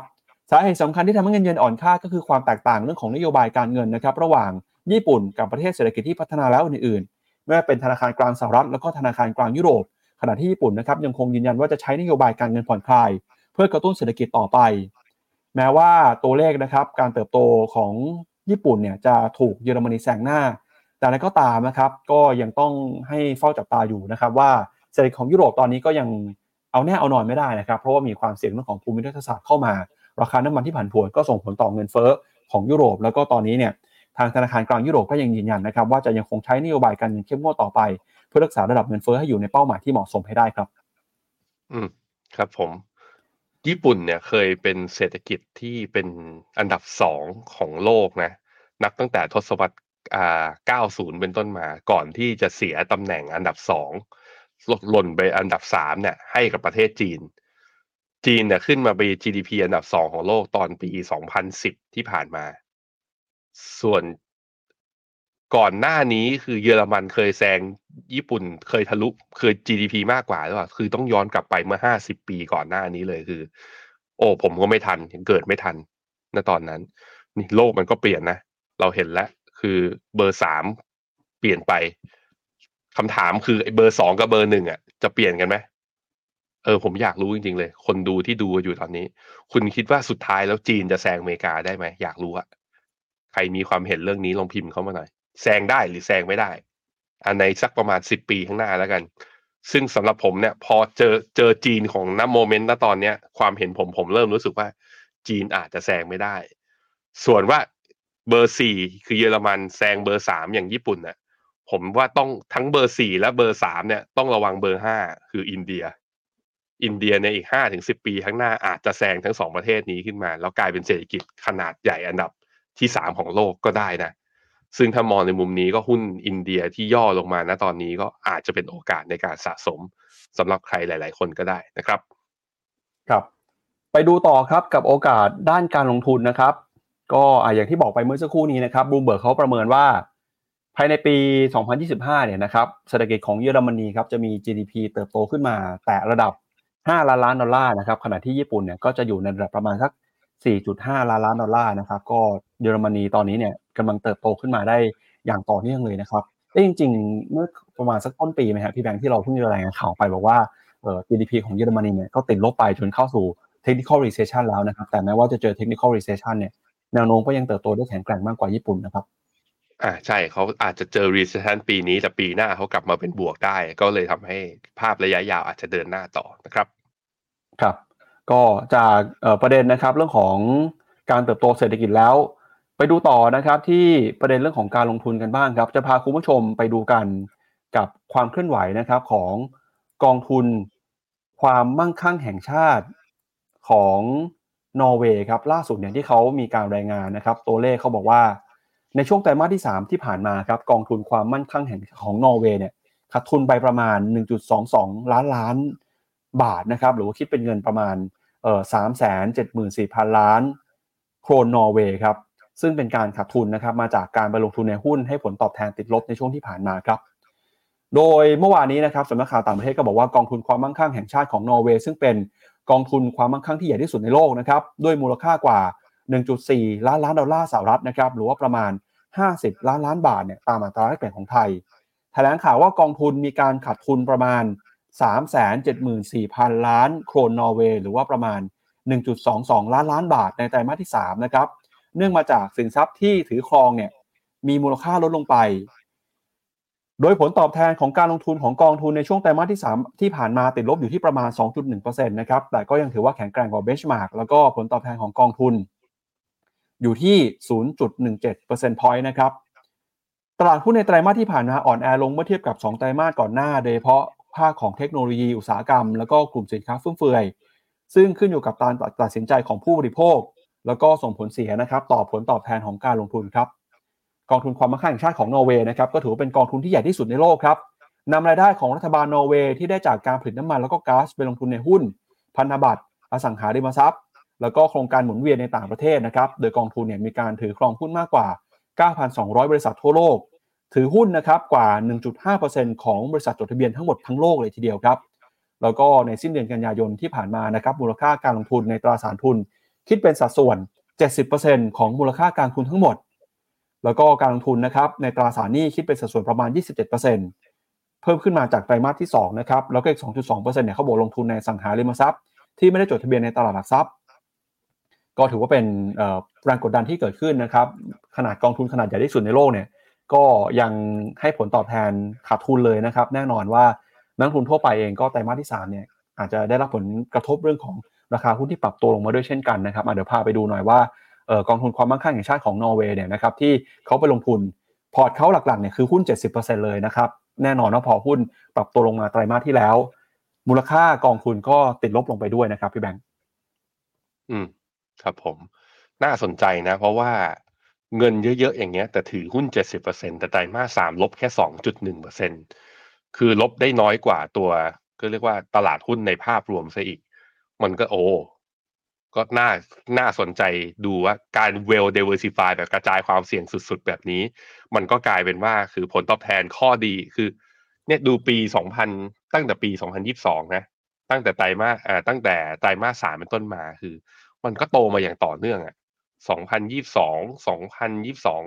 สาเหตุสำคัญที่ทำให้เงินเยนอ่อนค่าก็คือความแตกต่างเรื่องของนโยบายการเงินนะครับ ระหว่างญี่ปุ่นกับประเทศเศรษฐกิจที่พัฒนาแล้วอื่นๆไม่ว่าเป็นธนาคารกลางสหรัฐแล้วก็ธนาคารกลางยุโรป ขณะที่ญี่ปุ่นนะครับยังคงยืนยันว่าจะใช้นโยบายการเงินผ่อนคลาย เพื่อกระตุ้นเศรษฐกิจต่อไป แม้ว่าตัวเลขนะครับการเติบโตของญี่ปุ่นเนี่ยจะถูกเยอรมนีแซงหน้า แต่อะไรก็ตามนะครับก็ยังต้องให้เฝ้าจับตาอยู่นะครับว่า เศรษฐกิจของยุโรปตอนนี้ก็ยังเอาแน่เอานอนไม่ได้นะครับ เพราะว่ามีความเสี่ยงเรื่องของภูมิรัฐศาสตร์เข้ามา ราคาน้ำมันที่ผันผวนก็ส่งผลต่อเงินเฟ้อของยุโรป แล้วก็ตอนนี้เนี่ยทางธนาคารกลางยุโรปก็ยังยืนยันนะครับว่าจะยังคงใช้นโยบายการเงินเข้มงวดต่อไป เพื่อรักษาระดับเงินเฟ้อให้อยู่ในเป้าหมายที่เหมาะสมให้ได้ครับ อืมครับผม ญี่ปุ่นเนี่ยเคยเป็นเศรษฐกิจที่เป็นอันดับสองของโลกนะ นับตั้งแต่ทศวรรษอ่า90 เป็นต้นมาก่อนที่จะเสียตำแหน่งอันดับสอง หล่นไปอันดับสามเนี่ยให้กับประเทศจีน จีนเนี่ยขึ้นมาไป GDP อันดับสองของโลกตอนปี 2010 ที่ผ่านมา ส่วนก่อนหน้านี้คือเยอรมันเคยแซงญี่ปุ่นเคยทะลุเคย GDP มากกว่าหรือเปล่าคือต้องย้อนกลับไปเมื่อห้าสิบปีก่อนหน้านี้เลยคือ โอ้ผมก็ไม่ทันยังเกิดไม่ทันณตอนนั้น นี่โลกมันก็เปลี่ยนนะ เราเห็นแล้วคือเบอร์สามเปลี่ยนไป คำถามคือเบอร์สองกับเบอร์หนึ่งอะจะเปลี่ยนกันไหมเออผมอยากรู้จริงๆเลย คนดูที่ดูอยู่ตอนนี้ คุณคิดว่าสุดท้ายแล้วจีนจะแซงอเมริกาได้ไหมอยากรู้อะใครมีความเห็นเรื่องนี้ลองพิมพ์เข้ามาหน่อยแซงได้หรือแซงไม่ได้ อันในสักประมาณสิบปีข้างหน้าแล้วกัน ซึ่งสำหรับผมเนี่ย พอเจอเจอจีนของน้ำ moment ณตอนเนี้ย ความเห็นผมผมเริ่มรู้สึกว่า จีนอาจจะแซงไม่ได้ ส่วนว่าเบอร์สี่คือเยอรมันแซงเบอร์สามอย่างญี่ปุ่นน่ะ ผมว่าต้องทั้งเบอร์สี่และเบอร์สามเนี่ยต้องระวังเบอร์ห้าคืออินเดีย อินเดียในอีกห้าถึงสิบปีข้างหน้าอาจจะแซงทั้งสองประเทศนี้ขึ้นมา แล้วกลายเป็นเศรษฐกิจขนาดใหญ่อันดับที่สามของโลกก็ได้นะ ซึ่งถ้ามองในมุมนี้ก็หุ้นอินเดียที่ย่อลงมาณตอนนี้ก็อาจจะเป็นโอกาสในการสะสมสำหรับใครหลาย ๆ คนก็ได้นะครับ ครับไปดูต่อครับกับโอกาสด้านการลงทุนนะครับ ก็อย่างที่บอกไปเมื่อสักครู่นี้นะครับบูมเบิร์กเขาประเมินว่า ภายในปี 2025 เนี่ยนะครับเศรษฐกิจของเยอรมนีครับจะมี GDP เติบโตขึ้นมา แต่ระดับ 5 ล้านล้านดอลลาร์นะครับขณะที่ญี่ปุ่นเนี่ยก็จะอยู่ในระดับประมาณสัก 4.5 ล้านล้านดอลลาร์นะครับก็เยอรมนีตอนนี้เนี่ยกำลังเติบโตขึ้นมาได้อย่างต่อเนื่องเลยนะครับแต่จริง ๆ เมื่อประมาณสักต้นปีไหมครับพี่แบงค์ที่เราเพิ่งรายงานข่าวไปบอกว่าเอ่อ GDP ของเยอรมนีเนี่ยก็ติดลบไปจนเข้าสู่ technical recession แล้วนะครับแต่แม้ว่าจะเจอ technical recession เนี่ยแนวโน้มก็ยังเติบโตได้แข็งแกร่งมากกว่าญี่ปุ่นนะครับ อ่าใช่เขาอาจจะเจอ recession ปีนี้ แต่ปีหน้าเขากลับมาเป็นบวกได้ ก็เลยทำให้ภาพระยะยาวอาจจะเดินหน้าต่อนะครับ ครับ ก็จากประเด็นนะครับเรื่องของการเติบโตเศรษฐกิจแล้ว ไปดูต่อนะครับที่ประเด็นเรื่องของการลงทุนกันบ้างครับ จะพาคุณผู้ชมไปดูกันกับความเคลื่อนไหวนะครับของกองทุนความมั่งคั่งแห่งชาติของนอร์เวย์ครับล่าสุดเนี่ยที่เขามีการรายงานนะครับ ตัวเลขเขาบอกว่า ในช่วงไตรมาสที่ 3 ที่ผ่านมาครับกองทุนความมั่นคงแห่งของนอร์เวย์เนี่ยขาดทุนไปประมาณ 1.22 ล้านล้านบาทนะครับหรือว่าคิดเป็นเงินประมาณเอ่อสามแสนเจ็ดหมื่นสี่พันล้านโครนนอร์เวย์ครับซึ่งเป็นการขาดทุนนะครับมาจากการไปลงทุนในหุ้นให้ผลตอบแทนติดลบในช่วงที่ผ่านมาครับโดยเมื่อวานนี้นะครับสำนักข่าวต่างประเทศก็บอกว่ากองทุนความมั่งคั่งแห่งชาติของนอร์เวย์ซึ่งเป็นกองทุนความมั่งคั่งที่ใหญ่ที่สุดในโลกนะครับด้วยมูลค่ากว่า 1.4 ล้านล้านดอลลาร์สหรัฐนะครับหรือว่าประมาณ 50 ล้านล้านบาทเนี่ยตามอัตราแลกเปลี่ยนของไทยแถลงข่าวว่ากองทุนมีการขาดทุนประมาณ 374,000 ล้านโครนนอร์เวย์หรือว่าประมาณ 1.22 ล้านล้านบาทในไตรมาสที่3นะครับเนื่องมาจากสินทรัพย์ที่ถือครองเนี่ยมีมูลค่าลดลงไป โดยผลตอบแทนของการลงทุนของกองทุนในช่วงไตรมาสที่ 3 ที่ผ่านมาติดลบอยู่ที่ประมาณ 2.1%นะครับแต่ก็ยังถือว่าแข็งแกร่งกว่าเบนช์มาร์กแล้วก็ผลตอบแทนของกองทุน อยู่ที่ 0.17% point นะครับ ตลาดหุ้นในไตรมาสที่ผ่านมาอ่อนแอลงเมื่อเทียบกับ 2 ไตรมาสก่อนหน้า โดยเฉพาะภาคของเทคโนโลยีอุตสาหกรรม แล้วก็กลุ่มสินค้าฟุ่มเฟือย ซึ่งขึ้นอยู่กับการตัดสินใจของผู้บริโภค แล้วก็ส่งผลเสียนะครับต่อผลตอบแทนของการลงทุนครับ กองทุนความมั่งคั่งแห่งชาติของนอร์เวย์นะครับก็ถือเป็นกองทุนที่ใหญ่ที่สุดในโลกครับนำรายได้ของรัฐบาลนอร์เวย์ที่ได้จากการผลิตน้ำมันแล้วก็ก๊าซไปลงทุนในหุ้น พันธบัตรอสังหาริมทรัพย์ แล้วก็โครงการหมุนเวียนในต่างประเทศนะครับ โดยกองทุนเนี่ยมีการถือครองหุ้นมากกว่า 9,200 บริษัททั่วโลก ถือหุ้นนะครับกว่า 1.5%ของบริษัทจดทะเบียนทั้งหมดทั้งโลกเลยทีเดียวครับ แล้วก็ในสิ้นเดือนกันยายนที่ผ่านมานะครับ มูลค่าการลงทุนในตราสารทุน คิดเป็นสัดส่วน 70%ของมูลค่าการทุนทั้งหมด แล้วก็การลงทุนนะครับในตราสารหนี้คิดเป็นสัดส่วนประมาณ 27%เพิ่มขึ้นมาจากไตรมาสที่2นะครับ แล้วก็อีก 2.2%เนี่ยเขาบอกลงทุนในสังหาริมทรัพย์ที่ไม่ได้จดทะเบียนในตลาดหลักทรัพย์ ก็ถือว่าเป็นแรงกดดันที่เกิดขึ้นนะครับ ขนาดกองทุนขนาดใหญ่ที่สุดในโลกเนี่ย ก็ยังให้ผลตอบแทนขาดทุนเลยนะครับ แน่นอนว่านักทุนทั่วไปเองก็ไตรมาสที่3เนี่ยอาจจะได้รับผลกระทบเรื่องของราคาหุ้นที่ปรับตัวลงมาด้วยเช่นกันนะครับเดี๋ยวพาไปดูหน่อยว่ากองทุนความมั่งคั่งแห่งชาติของนอร์เวย์เนี่ยนะครับที่เขาไปลงทุนพอร์ตเขาหลักๆเนี่ยคือหุ้น 70%เลยนะครับแน่นอนว่าพอหุ้นปรับตัวลงมาไตรมาสที่แล้ว มูลค่ากองทุนก็ติดลบลงไปด้วยนะครับพี่แบงค์อืม ครับผม น่าสนใจนะ เพราะว่าเงินเยอะๆ อย่างเงี้ย แต่ถือหุ้นเจ็ดสิบเปอร์เซ็นแต่ไตรมาสสามลบแค่สองจุดหนึ่งเปอร์เซ็นคือลบได้น้อยกว่าตัว ก็เรียกว่าตลาดหุ้นในภาพรวมซะอีก มันก็โอ้ ก็น่าน่าสนใจดูว่าการ well diversify แบบกระจายความเสี่ยงสุดๆ แบบนี้ มันก็กลายเป็นว่าคือผลตอบแทนข้อดีคือ เนี่ยดูปีสองพันตั้งแต่ปีสองพันยิบสองนะ ตั้งแต่ไตรมาสอ่าตั้งแต่ไตรมาสสามเป็นต้นมาคือ มันก็โตมาอย่างต่อเนื่องอะสองพันยี่สองสองพันยี่สอง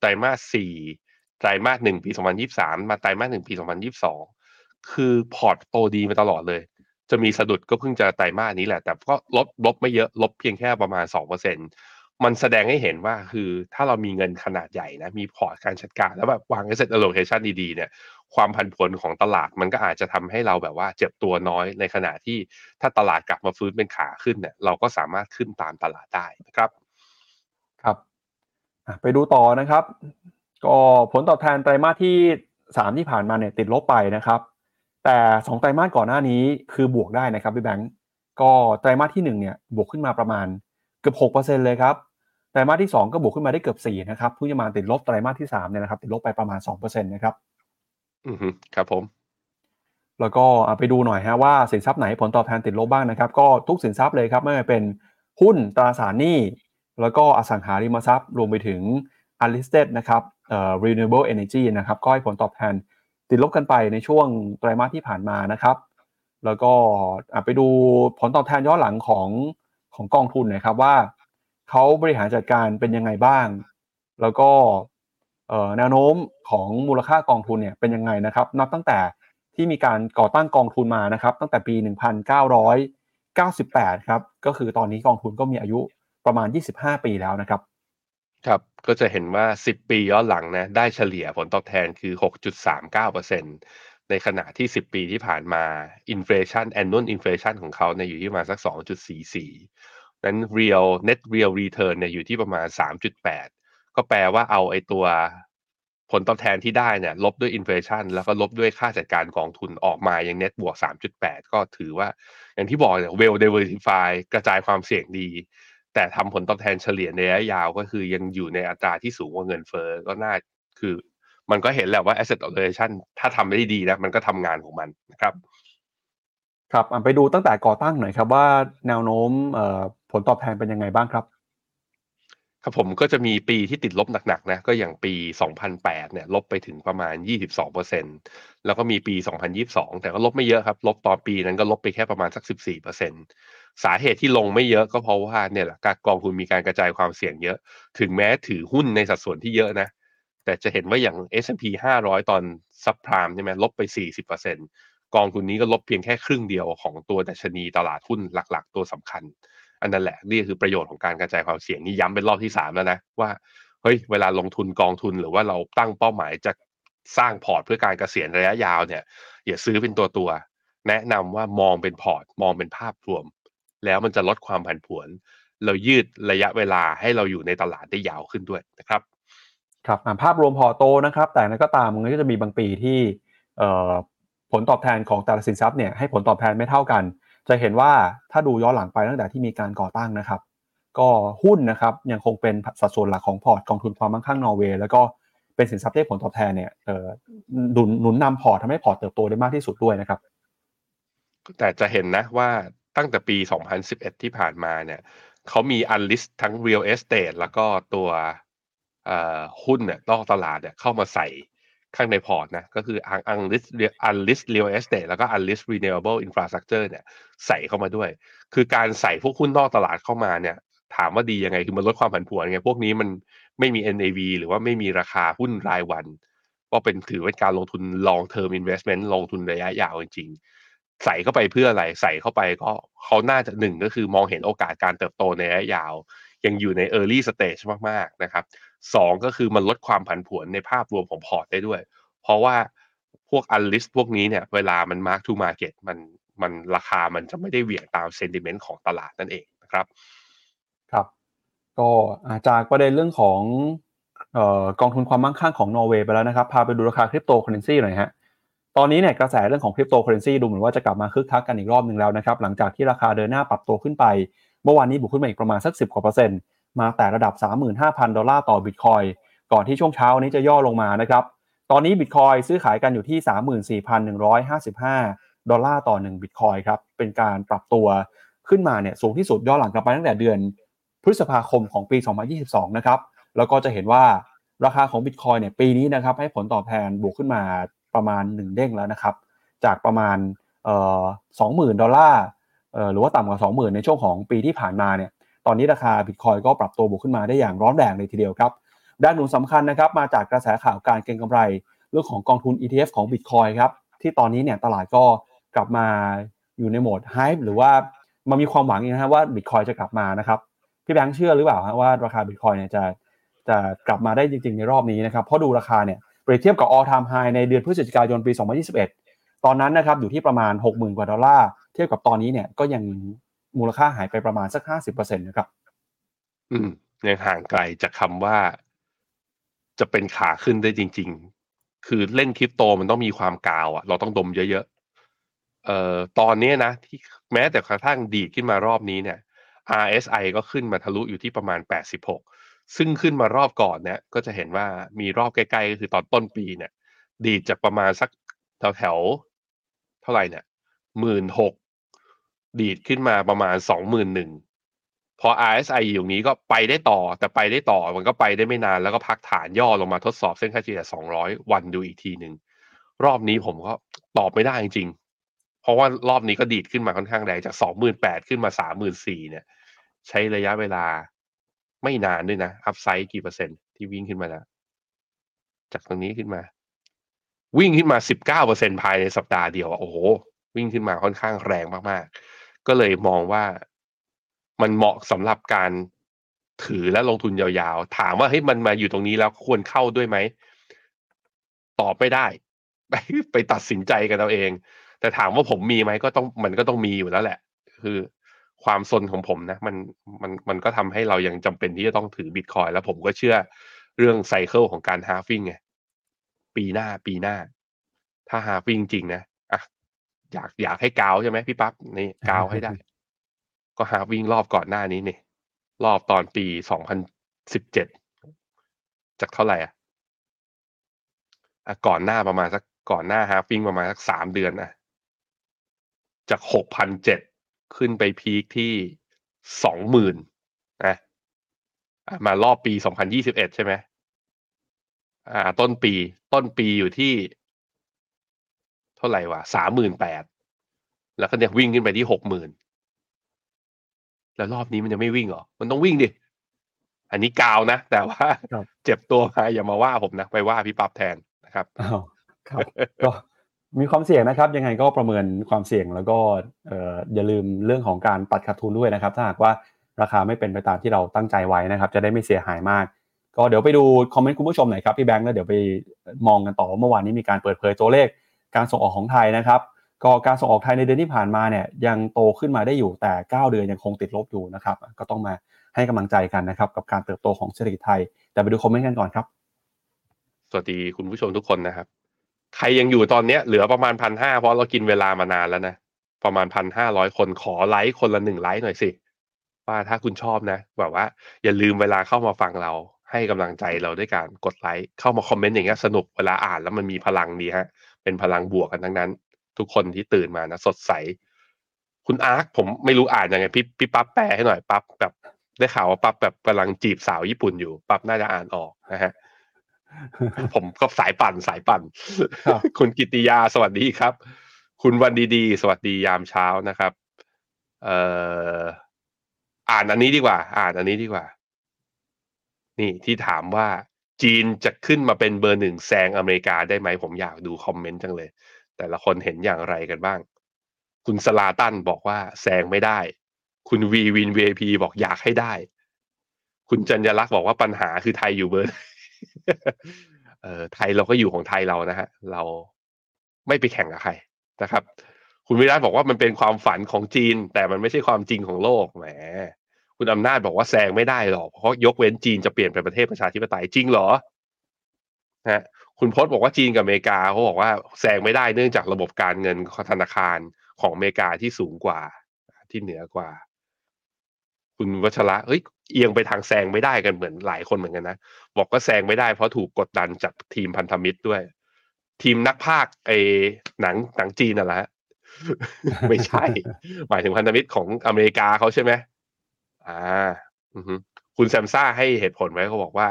ไตรมาสสี่ไตรมาสหนึ่งปีสองพันยี่สามมาไตรมาสหนึ่งปีสองพันยี่สองคือพอร์ตโตดีมาตลอดเลย จะมีสะดุดก็เพิ่งจะไตรมาสนี้แหละ แต่ก็ลดลบไม่เยอะลบเพียงแค่ประมาณสองเปอร์เซ็นมันแสดงให้เห็นว่าคือถ้าเรามีเงินขนาดใหญ่นะ มีพอร์ตการจัดการแล้วแบบวาง asset allocation ดีๆเนี่ย ความผันผวนของตลาดมันก็อาจจะทำให้เราแบบว่าเจ็บตัวน้อยในขณะที่ถ้าตลาดกลับมาฟื้นเป็นขาขึ้นเนี่ยเราก็สามารถขึ้นตามตลาดได้นะครับครับไปดูต่อนะครับ ก็ผลตอบแทนไตรมาสที่สามที่ผ่านมาเนี่ยติดลบไปนะครับ แต่สองไตรมาสก่อนหน้านี้คือบวกได้นะครับพี่แบงก์ก็ไตรมาสที่หนึ่งเนี่ยบวกขึ้นมาประมาณเกือบหกเปอร์เซ็นเลยครับไตรมาสที่สองก็บวกขึ้นมาได้เกือบสี่นะครับเพิ่งจะมาติดลบไตรมาสที่สามเนี่ยนะครับติดลบไปประมาณสองเปอร์เซ็นต์นะครับ อือฮึครับผม แล้วก็ไปดูหน่อยฮะว่าสินทรัพย์ไหนผลตอบแทนติดลบบ้างนะครับ ก็ทุกสินทรัพย์เลยครับไม่ว่าเป็นหุ้นตราสารหนี้ แล้วก็อสังหาริมทรัพย์ รวมไปถึง unlisted นะครับเอ่อ renewable energy นะครับ ก็ให้ผลตอบแทนติดลบกันไปในช่วงไตรมาสที่ผ่านมานะครับ แล้วก็ไปดูผลตอบแทนย้อนหลังของของกองทุนนะครับว่าเขาบริหารจัดการเป็นยังไงบ้าง แล้วก็ แนวโน้มของมูลค่ากองทุนเนี่ยเป็นยังไงนะครับ นับตั้งแต่ที่มีการก่อตั้งกองทุนมานะครับ ตั้งแต่ปี 1998 ครับ ก็คือตอนนี้กองทุนก็มีอายุประมาณ 25 ปีแล้วนะครับ ครับก็จะเห็นว่า 10 ปีย้อนหลังนะได้เฉลี่ยผลตอบแทนคือ 6.39%ในขณะที่ 10 ปีที่ผ่านมา inflation annual inflation ของเขาเนี่ยอยู่ที่ประมาณสัก 2.44นั้น real net real return เนี่ยอยู่ที่ประมาณ 3.8 ก็แปลว่าเอาไอ้ตัวผลตอบแทนที่ได้เนี่ย ลบด้วย inflation แล้วก็ลบด้วยค่าจัดการกองทุนออกมาอย่างเน็ตบวก 3.8 ก็ถือว่า อย่างที่บอกเนี่ย well diversify กระจายความเสี่ยงดี แต่ทำผลตอบแทนเฉลี่ยในระยะยาวก็คือยังอยู่ในอัตราที่สูงกว่าเงินเฟ้อก็น่าคือ มันก็เห็นแหละว่า asset allocation ถ้าทำได้ดีนะ มันก็ทำงานของมันนะครับ ครับไปดูตั้งแต่ก่อตั้งหน่อยครับว่าแนวโน้มผลตอบแทนเป็นยังไงบ้างครับ ครับผมก็จะมีปีที่ติดลบหนักๆนะก็อย่างปี 2008 เนี่ยลบไปถึงประมาณ 22%แล้วก็มีปี 2022 แต่ก็ลบไม่เยอะครับ ลบตอนปีนั้นก็ลบไปแค่ประมาณสัก 14%สาเหตุที่ลงไม่เยอะก็เพราะว่าเนี่ยแหละการกองทุนมีการกระจายความเสี่ยงเยอะ ถึงแม้ถือหุ้นในสัดส่วนที่เยอะนะ แต่จะเห็นว่าอย่าง S&P 500 ตอน subprime ใช่ไหมลบไป 40%กองทุนนี้ก็ลบเพียงแค่ครึ่งเดียวของตัวดัชนีตลาดหุ้นหลัก ๆ ตัวสำคัญ อันนั้นแหละนี่คือประโยชน์ของการกระจายความเสี่ยงนี่ย้ำเป็นรอบที่สามแล้วนะว่าเฮ้ยเวลาลงทุนกองทุนหรือว่าเราตั้งเป้าหมายจะสร้างพอร์ตเพื่อการเกษียณระยะยาวเนี่ยอย่าซื้อเป็นตัวตัว แนะนำว่ามองเป็นพอร์ต มองเป็นภาพรวม แล้วมันจะลดความผันผวน เรายืดระยะเวลาให้เราอยู่ในตลาดได้ยาวขึ้นด้วยนะครับ ครับภาพรวมพอร์ตโตนะครับ แต่นั้นก็ตามมันก็จะมีบางปีที่ผลตอบแทนของแต่ละสินทรัพย์เนี่ยให้ผลตอบแทนไม่เท่ากัน จะเห็นว่าถ้าดูย้อนหลังไปตั้งแต่ที่มีการก่อตั้งนะครับ ก็หุ้นนะครับยังคงเป็นสัดส่วนหลักของพอร์ตกองทุนความมั่งคั่งนอร์เวย์แล้วก็เป็นสินทรัพย์ที่ผลตอบแทนเนี่ยหนุนหนุนนำพอร์ตทำให้พอร์ตเติบโตได้มากที่สุดด้วยนะครับ แต่จะเห็นนะว่าตั้งแต่ปี 2011 ที่ผ่านมาเนี่ยเขามี unlisted ทั้ง real estate แล้วก็ตัวหุ้นเนี่ยนอกตลาดเนี่ยเข้ามาใส่ ข้างในพอร์ตนะก็คือ unlisted unlisted real estate แล้วก็ unlisted renewable infrastructure เนี่ยใส่เข้ามาด้วย คือการใส่พวกหุ้นนอกตลาดเข้ามาเนี่ย ถามว่าดียังไงคือมันลดความผันผวนไงพวกนี้มันไม่มี NAV หรือว่าไม่มีราคาหุ้นรายวัน ก็เป็นถือเป็นการลงทุน long term investment ลงทุนระยะยาวจริงๆ ใส่เข้าไปเพื่ออะไรใส่เข้าไปก็เขาน่าจะหนึ่งก็คือมองเห็นโอกาสการเติบโตในระยะยาว ยังอยู่ใน early stage มากๆนะครับ สองก็คือมันลดความผันผวนในภาพรวมของพอร์ตได้ด้วย เพราะว่าพวกอันลิสพวกนี้เนี่ยเวลามัน mark to market มันมันราคามันจะไม่ได้เหวี่ยงตามเซนติเมนต์ของตลาดนั่นเองนะครับ ครับ ก็จากประเด็นเรื่องของกองทุนความมั่งคั่งของนอร์เวย์ไปแล้วนะครับ พาไปดูราคาคริปโตเคอเรนซีหน่อยฮะตอนนี้เนี่ยกระแสเรื่องของคริปโตเคอเรนซีดูเหมือนว่าจะกลับมาคึกคักกันอีกรอบหนึ่งแล้วนะครับ หลังจากที่ราคาเดินหน้าปรับตัวขึ้นไป เมื่อวานนี้บวกขึ้นมาอีกประมาณสัก 10กว่าเปอร์เซ็นต์ มาแตะระดับ 35,000 ดอลลาร์ต่อบิตคอยน์ก่อนที่ช่วงเช้านี้จะย่อลงมานะครับ ตอนนี้บิตคอยน์ซื้อขายกันอยู่ที่ 34,155 ดอลลาร์ต่อ 1 บิตคอยน์ครับ เป็นการปรับตัวขึ้นมาเนี่ยสูงที่สุดย้อนหลังกลับไปตั้งแต่เดือน พฤษภาคมของปี 2022 นะครับ แล้วก็จะเห็นว่าราคาของบิตคอยเนี่ยปีนี้นะครับให้ผลตอบแทนบวกขึ้นมาประมาณ 1 เด้งแล้วนะครับ จากประมาณเอ่อ20,000ดอลลาร์หรือว่าต่ำกว่า 20,000 ในช่วงของปีที่ผ่านมาเนี่ย ตอนนี้ราคาบิตคอยก็ปรับตัวบวกขึ้นมาได้อย่างร้อนแรงเลยทีเดียวครับด้านหนุนสำคัญนะครับมาจากกระแสข่าวการเก็งกำไรเรื่องของกองทุน ETF ของ Bitcoin ครับที่ตอนนี้เนี่ยตลาดก็กลับมาอยู่ในโหมด Hype หรือว่ามันมีความหวังนะฮะว่า Bitcoin จะกลับมานะครับพี่แบงค์เชื่อหรือเปล่าว่าราคา Bitcoin เนี่ยจะจะกลับมาได้จริง ๆ ในรอบนี้นะครับเพราะดูราคาเนี่ยเปรียบเทียบกับ all time high ในเดือนพฤศจิกายนปี 2021 ตอนนั้นนะครับอยู่ที่ประมาณ 60,000 กว่าดอลลาร์เทียบกับตอนนี้เนี่ยก็ยัง มูลค่าหายไปประมาณสัก50%นต์นะครับ อืมยังห่างไกลจากคำว่า จะเป็นขาขึ้นได้จริง ๆ คือเล่นคริปโตมันต้องมีความกาวอะเราต้องดมเยอะๆเอ่อตอนนี้นะที่แม้แต่กระทั่งดีดขึ้นมารอบนี้เนี่ย RSI ก็ขึ้นมาทะลุอยู่ที่ประมาณ 86 ซึ่งขึ้นมารอบก่อนเนี่ยก็จะเห็นว่ามีรอบใกล้ๆก็คือตอนต้นปีเนี่ย ดีดจากประมาณสักแถวแถวเท่าไหร่เนี่ยหมื่นหก ดีดขึ้นมาประมาณสองหมื่นหนึ่งพอ RSI อยู่นี้ก็ไปได้ต่อ แต่ไปได้ต่อมันก็ไปได้ไม่นานแล้วก็พักฐานย่อลงมาทดสอบเส้นค่าเฉลี่ย200 วันดูอีกทีหนึ่งรอบนี้ผมก็ตอบไม่ได้จริงๆ เพราะว่ารอบนี้ก็ดีดขึ้นมาค่อนข้างแรงจาก 28,000 ขึ้นมา 34,000เนี่ย ใช้ระยะเวลาไม่นานด้วยนะ อัพไซด์กี่เปอร์เซ็นต์ที่วิ่งขึ้นมาแล้ว จากตรงนี้ขึ้นมา วิ่งขึ้นมา 19%ภายในสัปดาห์เดียวโอ้โหวิ่งขึ้นมาค่อนข้างแรงมากๆ ก็เลยมองว่ามันเหมาะสำหรับการถือและลงทุนยาวๆ ถามว่าเฮ้ยมันมาอยู่ตรงนี้แล้วควรเข้าด้วยไหมตอบไม่ได้ ไปไปตัดสินใจกันเอาเอง แต่ถามว่าผมมีไหมก็ต้องมันก็ต้องมีอยู่แล้วแหละ คือ ความสนของผมนะ มันมันมันก็ทำให้เรายังจำเป็นที่จะต้องถือบิตคอยแล้วผมก็เชื่อเรื่องไซเคิลของการฮาฟิ้งไงปีหน้าปีหน้า ถ้า halving จริงนะ อะอยากอยากให้กาวใช่ไหมพี่ปั๊บนี่กาวให้ได้ ก็ halving รอบก่อนหน้านี้นี่รอบตอนปีสองพันสิบเจ็ดจากเท่าไหร่อะก่อนหน้าประมาณสักก่อนหน้า halving ประมาณสักสามเดือนนะจากหกพันเจ็ดขึ้นไป peak ที่สองหมื่นนะมารอบปี2021ใช่ไหมอ่า ต้นปีต้นปีอยู่ที่ เท่าไหร่วะสามหมื่นแปดแล้วก็เนี่ยวิ่งขึ้นไปที่หกหมื่นแล้วรอบนี้มันจะไม่วิ่งเหรอ มันต้องวิ่งดิ อันนี้กาวนะ แต่ว่าเจ็บตัวมาอย่ามาว่าผมนะ ไปว่าพี่ปั๊บแทนนะครับอ้าวครับก็มีความเสี่ยงนะครับ ยังไงก็ประเมินความเสี่ยงแล้วก็เอ่ออย่าลืมเรื่องของการตัดขาดทุนด้วยนะครับ ถ้าหากว่าราคาไม่เป็นไปตามที่เราตั้งใจไว้นะครับ จะได้ไม่เสียหายมาก ก็เดี๋ยวไปดูคอมเมนต์คุณผู้ชมหน่อยครับพี่แบงค์แล้วเดี๋ยวไปมองกันต่อเมื่อวานนี้มีการเปิดเผยตัวเลข การส่งออกของไทยนะครับ ก็การส่งออกไทยในเดือนที่ผ่านมาเนี่ยยังโตขึ้นมาได้อยู่แต่ 9 เดือนยังคงติดลบอยู่นะครับ ก็ต้องมาให้กำลังใจกันนะครับกับการเติบโตของเศรษฐกิจไทย แต่ไปดูคอมเมนต์กันก่อนครับ สวัสดีคุณผู้ชมทุกคนนะครับ ใครยังอยู่ตอนเนี้ยเหลือประมาณพันห้าเพราะเรากินเวลามานานแล้วนะประมาณพันห้าร้อยคนขอไลค์คนละหนึ่งไลค์หน่อยสิว่าถ้าคุณชอบนะแบบว่า อย่าลืมเวลาเข้ามาฟังเราให้กำลังใจเราด้วยการกดไลค์เข้ามาคอมเมนต์อย่างเงี้ยสนุกเวลาอ่านแล้วมันมีพลังดีฮะ เป็นพลังบวกกันทั้งนั้น ทุกคนที่ตื่นมานะสดใส คุณอาร์คผมไม่รู้อ่านยังไงพี่พี่ปั๊บแปลให้หน่อยปั๊บแบบ ได้ข่าวว่าปั๊บแบบกำลังจีบสาวญี่ปุ่นอยู่ ปั๊บน่าจะอ่านออกนะฮะผมก็สายปั่นสายปั่น คุณกิติยาสวัสดีครับ คุณวันดีๆ สวัสดียามเช้านะครับ เอ่ออ่านอันนี้ดีกว่า อ่านอันนี้ดีกว่า นี่ที่ถามว่า จีนจะขึ้นมาเป็นเบอร์หนึ่งแซงอเมริกาได้ไหมผมอยากดูคอมเมนต์จังเลย แต่ละคนเห็นอย่างไรกันบ้าง คุณสลาตันบอกว่าแซงไม่ได้ คุณวีวินเวพีบอกอยากให้ได้ คุณจัญญลักษณ์บอกว่าปัญหาคือไทยอยู่เบอร์เออไทยเราก็อยู่ของไทยเรานะฮะ เราไม่ไปแข่งกับใครนะครับ คุณวิรัตบอกว่ามันเป็นความฝันของจีน แต่มันไม่ใช่ความจริงของโลกแหม คุณอำนาจบอกว่าแซงไม่ได้หรอก เพราะยกเว้นจีนจะเปลี่ยนเป็นประเทศประชาธิปไตยจริงเหรอนะคุณพจน์บอกว่าจีนกับอเมริกาเขาบอกว่าแซงไม่ได้เนื่องจากระบบการเงินธนาคารของอเมริกาที่สูงกว่าที่เหนือกว่า คุณวัชระเฮ้ยเอียงไปทางแซงไม่ได้กันเหมือนหลายคนเหมือนกันนะบอกก็แซงไม่ได้เพราะถูกกดดันจากทีมพันธมิตรด้วย ทีมนักภาคไอ้หนังหนังจีนน่ะแหละไม่ใช่ หมายถึงพันธมิตรของอเมริกาเขาใช่ไหม อ่าคุณแซมซ่าให้เหตุผลไว้เขาบอกว่า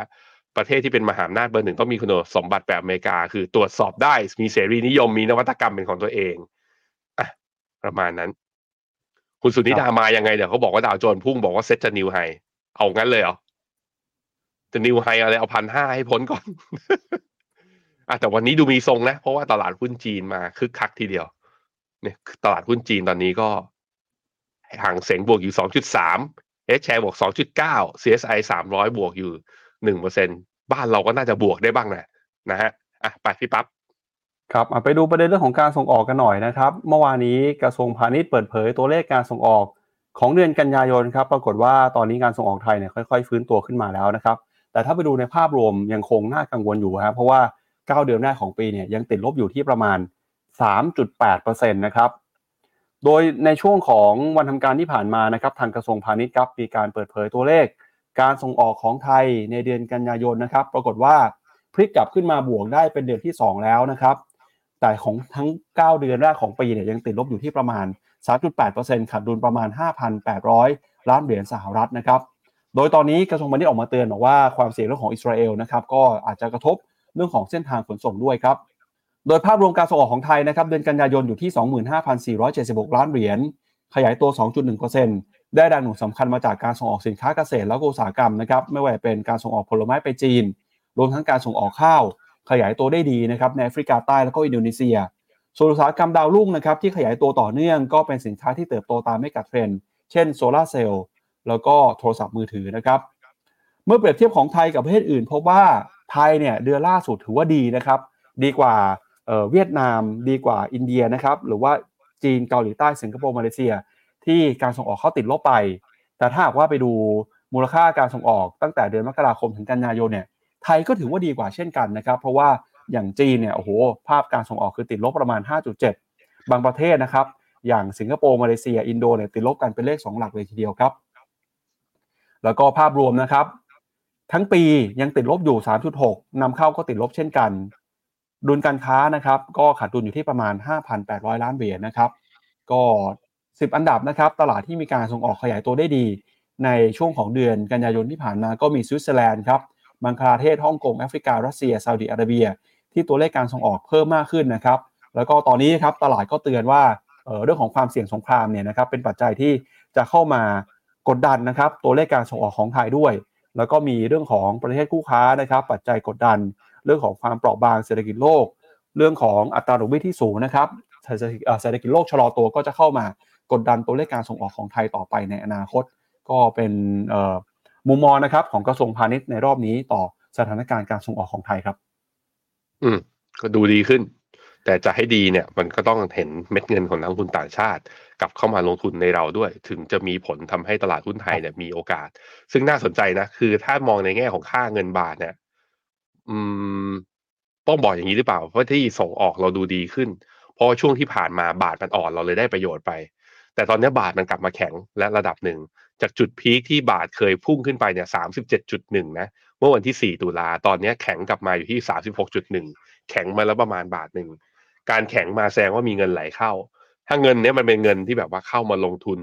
ประเทศที่เป็นมหาอำนาจเบอร์หนึ่งต้องมีคุณสมบัติแบบอเมริกา คือตรวจสอบได้มีเสรีนิยมมีนวัตกรรมเป็นของตัวเองอะประมาณนั้น คุณสุนิดามายังไงเดี๋ยวเขาบอกว่าดาวโจนพุ่งบอกว่าเซ็ตจะนิวไฮเอางั้นเลยเหรอจะนิวไฮอะไรเอาพันห้าให้พ้นก่อนอะแต่วันนี้ดูมีทรงนะ เพราะว่าตลาดหุ้นจีนมาคึกคักทีเดียว เนี่ย ตลาดหุ้นจีนตอนนี้ก็ห่างเสงบวกอยู่สองจุดสาม เอชแชร์บวกสองจุดเก้า CSI สามร้อยบวกอยู่หนึ่งเปอร์เซ็นบ้านเราก็น่าจะบวกได้บ้างนะนะฮะอะไปพี่ปั๊บครับไปดูประเด็นเรื่องของการส่งออกกันหน่อยนะครับ เมื่อวานนี้กระทรวงพาณิชย์เปิดเผยตัวเลขการส่งออกของเดือนกันยายนครับ ปรากฏว่าตอนนี้การส่งออกไทยเนี่ยค่อยๆ ฟื้นตัวขึ้นมาแล้วนะครับ แต่ถ้าไปดูในภาพรวมยังคงน่ากังวลอยู่ครับเพราะว่า 9 เดือนแรกของปีเนี่ยยังติดลบอยู่ที่ประมาณ 3.8%นะครับ โดยในช่วงของวันทำการที่ผ่านมานะครับทางกระทรวงพาณิชย์ครับมีการเปิดเผยตัวเลข การส่งออกของไทยในเดือนกันยายนนะครับ ปรากฏว่าพลิกกลับขึ้นมาบวกได้เป็นเดือนที่ 2 แล้วนะครับ แต่ของทั้ง 9 เดือนแรกของปีเนี่ยยังติดลบอยู่ที่ประมาณ 3.8%ขาดดุลประมาณ 5,800 ล้านเหรียญสหรัฐนะครับ โดยตอนนี้กระทรวงพาณิชย์ออกมาเตือนบอกว่าความเสี่ยงเรื่องของอิสราเอลนะครับก็อาจจะกระทบเรื่องของเส้นทางขนส่งด้วยครับ โดยภาพรวมการส่งออกของไทยนะครับเดือนกันยายนอยู่ที่ 25,476 ล้านเหรียญ ขยายตัว 2.1%ได้แรงหนุนสำคัญมาจากการส่งออกสินค้าเกษตรและอุตสาหกรรมนะครับไม่ว่าจะเป็นการส่งออกผลไม้ไปจีน รวมทั้งการส่งออกข้าว ขยายตัวได้ดีนะครับในแอฟริกาใต้แล้วก็อินโดนีเซียส่วนอุตสาหกรรมดาวรุ่งนะครับที่ขยายตัวต่อเนื่องก็เป็นสินค้าที่เติบโตตามเมกะเทรนด์เช่นโซลาร์เซลล์แล้วก็โทรศัพท์มือถือนะครับเมื่อเปรียบเทียบของไทยกับประเทศอื่นพบว่าไทยเนี่ยเดือนล่าสุดถือว่าดีนะครับดีกว่า เวียดนามดีกว่าอินเดียนะครับหรือว่าจีนเกาหลีใต้สิงคโปร์มาเลเซีย ที่การส่งออกเขาติดลบไป แต่ถ้าหากว่าไปดูมูลค่าการส่งออกตั้งแต่เดือนมกราคมถึงกันยายนเนี่ยไทยก็ถือว่าดีกว่าเช่นกันนะครับเพราะว่าอย่างจีนเนี่ยโอ้โหภาพการส่งออกคือติดลบประมาณ 5.7 บางประเทศนะครับ อย่างสิงคโปร์มาเลเซียอินโดเนี่ยติดลบกันเป็นเลข 2 หลักเลยทีเดียวครับ แล้วก็ภาพรวมนะครับ ทั้งปียังติดลบอยู่ 3.6นำเข้าก็ติดลบเช่นกัน ดุลการค้านะครับก็ขาดดุลอยู่ที่ประมาณ 5,800 ล้านเหรียญนะครับก็ 10 อันดับนะครับตลาดที่มีการส่งออกขยายตัวได้ดี ในช่วงของเดือนกันยายนที่ผ่านมาก็มีสวิตเซอร์แลนด์ครับบังคลาเทศฮ่องกงแอฟริการัสเซียซาอุดิอาระเบีย ที่ตัวเลขการส่งออกเพิ่มมากขึ้นนะครับแล้วก็ตอนนี้ครับตลาดก็เตือนว่าเเรื่องของความเสี่ยงสงครามเนี่ยนะครับเป็นปัจจัยที่จะเข้ามากดดันนะครับตัวเลขการส่งออกของไทยด้วย แล้วก็มีเรื่องของประเทศคู่ค้านะครับ ปัจจัยกดดัน เรื่องของความเปราะบางเศรษฐกิจโลก เรื่องของอัตราดอกเบี้ยที่สูงนะครับเศรษฐกิจโลกชะลอตัวก็จะเข้ามากดดันตัวเลขการส่งออกของไทยต่อไปในอนาคต ก็เป็นมุมมองนะครับของกระทรวงพาณิชย์ในรอบนี้ต่อสถานการณ์การส่งออกของไทยครับ อืมก็ดูดีขึ้น แต่จะให้ดีเนี่ย มันก็ต้องเห็นเม็ดเงินของนักลงทุนต่างชาติ กลับเข้ามาลงทุนในเราด้วย ถึงจะมีผลทำให้ตลาดหุ้นไทยเนี่ยมีโอกาส ซึ่งน่าสนใจนะ คือถ้ามองในแง่ของค่าเงินบาทเนี่ย อืม ต้องบอกอย่างนี้หรือเปล่า เพราะที่ส่งออกเราดูดีขึ้น เพราะช่วงที่ผ่านมาบาทมันอ่อนเราเลยได้ประโยชน์ไป แต่ตอนนี้บาทมันกลับมาแข็งและระดับหนึ่ง จากจุดพีคที่บาทเคยพุ่งขึ้นไปเนี่ยสามสิบเจ็ดจุดหนึ่งนะ เมื่อวันที่สี่ตุลา ตอนนี้แข็งกลับมาอยู่ที่สามสิบหกจุดหนึ่ง แข็งมาแล้วประมาณบาทหนึ่ง การแข็งมาแสดงว่ามีเงินไหลเข้า ถ้าเงินเนี้ยมันเป็นเงินที่แบบว่าเข้ามาลงทุน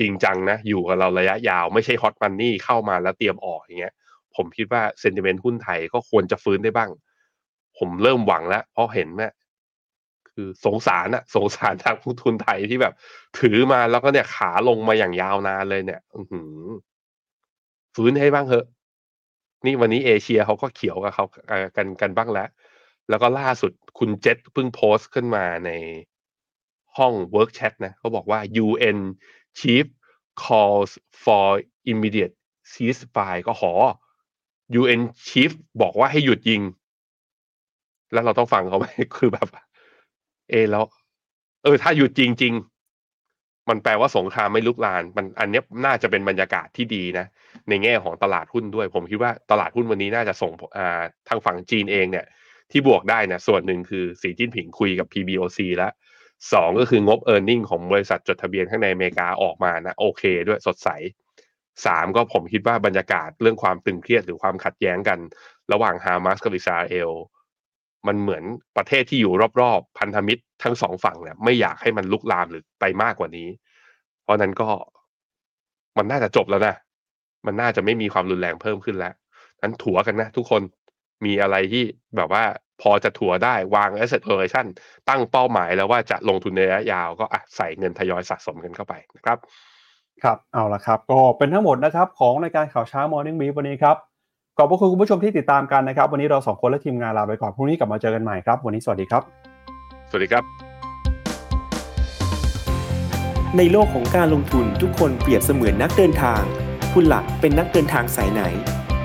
จริงจังนะ อยู่กับเราระยะยาวไม่ใช่ฮอตมันนี่เข้ามาแล้วเตรียมออกอย่างเงี้ย ผมคิดว่าเซนติเมนต์หุ้นไทยก็ควรจะฟื้นได้บ้าง ผมเริ่มหวังแล้ว เพราะเห็นแม่คือสงสารอะสงสารทางผู้ทุนไทยที่แบบ ถือมาแล้วก็เนี่ยขาลงมาอย่างยาวนานเลยเนี่ยอืฟื้นให้บ้างเถอะ นี่วันนี้เอเชียเขาก็เขียวกับเขากันกันบ้างแล้ว แล้วก็ล่าสุดคุณเจษเพิ่งโพสต์ขึ้นมาในห้อง Work Chat นะเขาบอกว่า UN Chief calls for immediate ceasefire ก็ขอ UN Chief บอกว่าให้หยุดยิง แล้วเราต้องฟังเขาไหมคือแบบ เอแล้ว เออ ถ้าหยุดจริง ๆ มันแปลว่าสงครามไม่ลุกลาน มันอันนี้น่าจะเป็นบรรยากาศที่ดีนะ ในแง่ของตลาดหุ้นด้วย ผมคิดว่าตลาดหุ้นวันนี้น่าจะส่งอ่าทางฝั่งจีนเองเนี่ย ที่บวกได้นะส่วนหนึ่งคือสีจิ้นผิงคุยกับ PBOC แล้วสองก็คืองบ e a r n i n g ของบริษัทจดทะเบียนข้างในอเมริกาออกมานะ โอเคด้วยสดใส สามก็ผมคิดว่าบรรยากาศเรื่องความตึงเครียดหรือความขัดแย้งกัน ระหว่างฮามาสกับอิสราเอลมันเหมือนประเทศที่อยู่รอบๆ พันธมิตรทั้งสองฝั่งเนี่ยไม่อยากให้มันลุกลามหรือไปมากกว่านี้ เพราะนั้นก็มันน่าจะจบแล้วนะ มันน่าจะไม่มีความรุนแรงเพิ่มขึ้นแล้วนั้นถัวกันนะทุกคนมีอะไรที่แบบว่าพอจะถัวได้วาง asset allocation ตั้งเป้าหมายแล้วว่าจะลงทุนในระยะยาวก็อะใส่เงินทยอยสะสมกันเข้าไปนะครับ ครับเอาละครับ ก็เป็นทั้งหมดนะครับของรายการข่าวเช้า Morning Brief วันนี้ครับ ขอบพระคุณคุณผู้ชมที่ติดตามกันนะครับ วันนี้เราสองคนและทีมงานลาไปก่อนพรุ่งนี้กลับมาเจอกันใหม่ครับ วันนี้สวัสดีครับ สวัสดีครับ ในโลกของการลงทุนทุกคนเปรียบเสมือนนักเดินทาง คุณหลักเป็นนักเดินทางสายไหน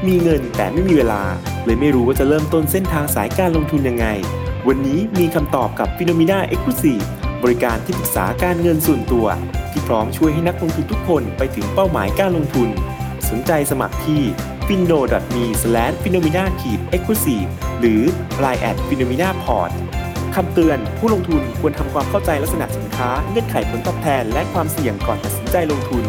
มีเงินแต่ไม่มีเวลา เลยไม่รู้ว่าจะเริ่มต้นเส้นทางสายการลงทุนยังไง วันนี้มีคำตอบกับ p h e n o m e n a e x c l u s i v e บริการที่ปรึกษาการเงินส่วนตัว ที่พร้อมช่วยให้นักลงทุนทุกคนไปถึงเป้าหมายการลงทุน สนใจสมัครที่ f i n o m e f i n o m e n a e x c l u s i v e หรือ line at p h e n o m e n a p o r t คำเตือนผู้ลงทุนควรทำความเข้าใจลักษณะสินค้า เงื่อนไขผลตอบแทน และความเสี่ยงก่อนตัดสินใจลงทุน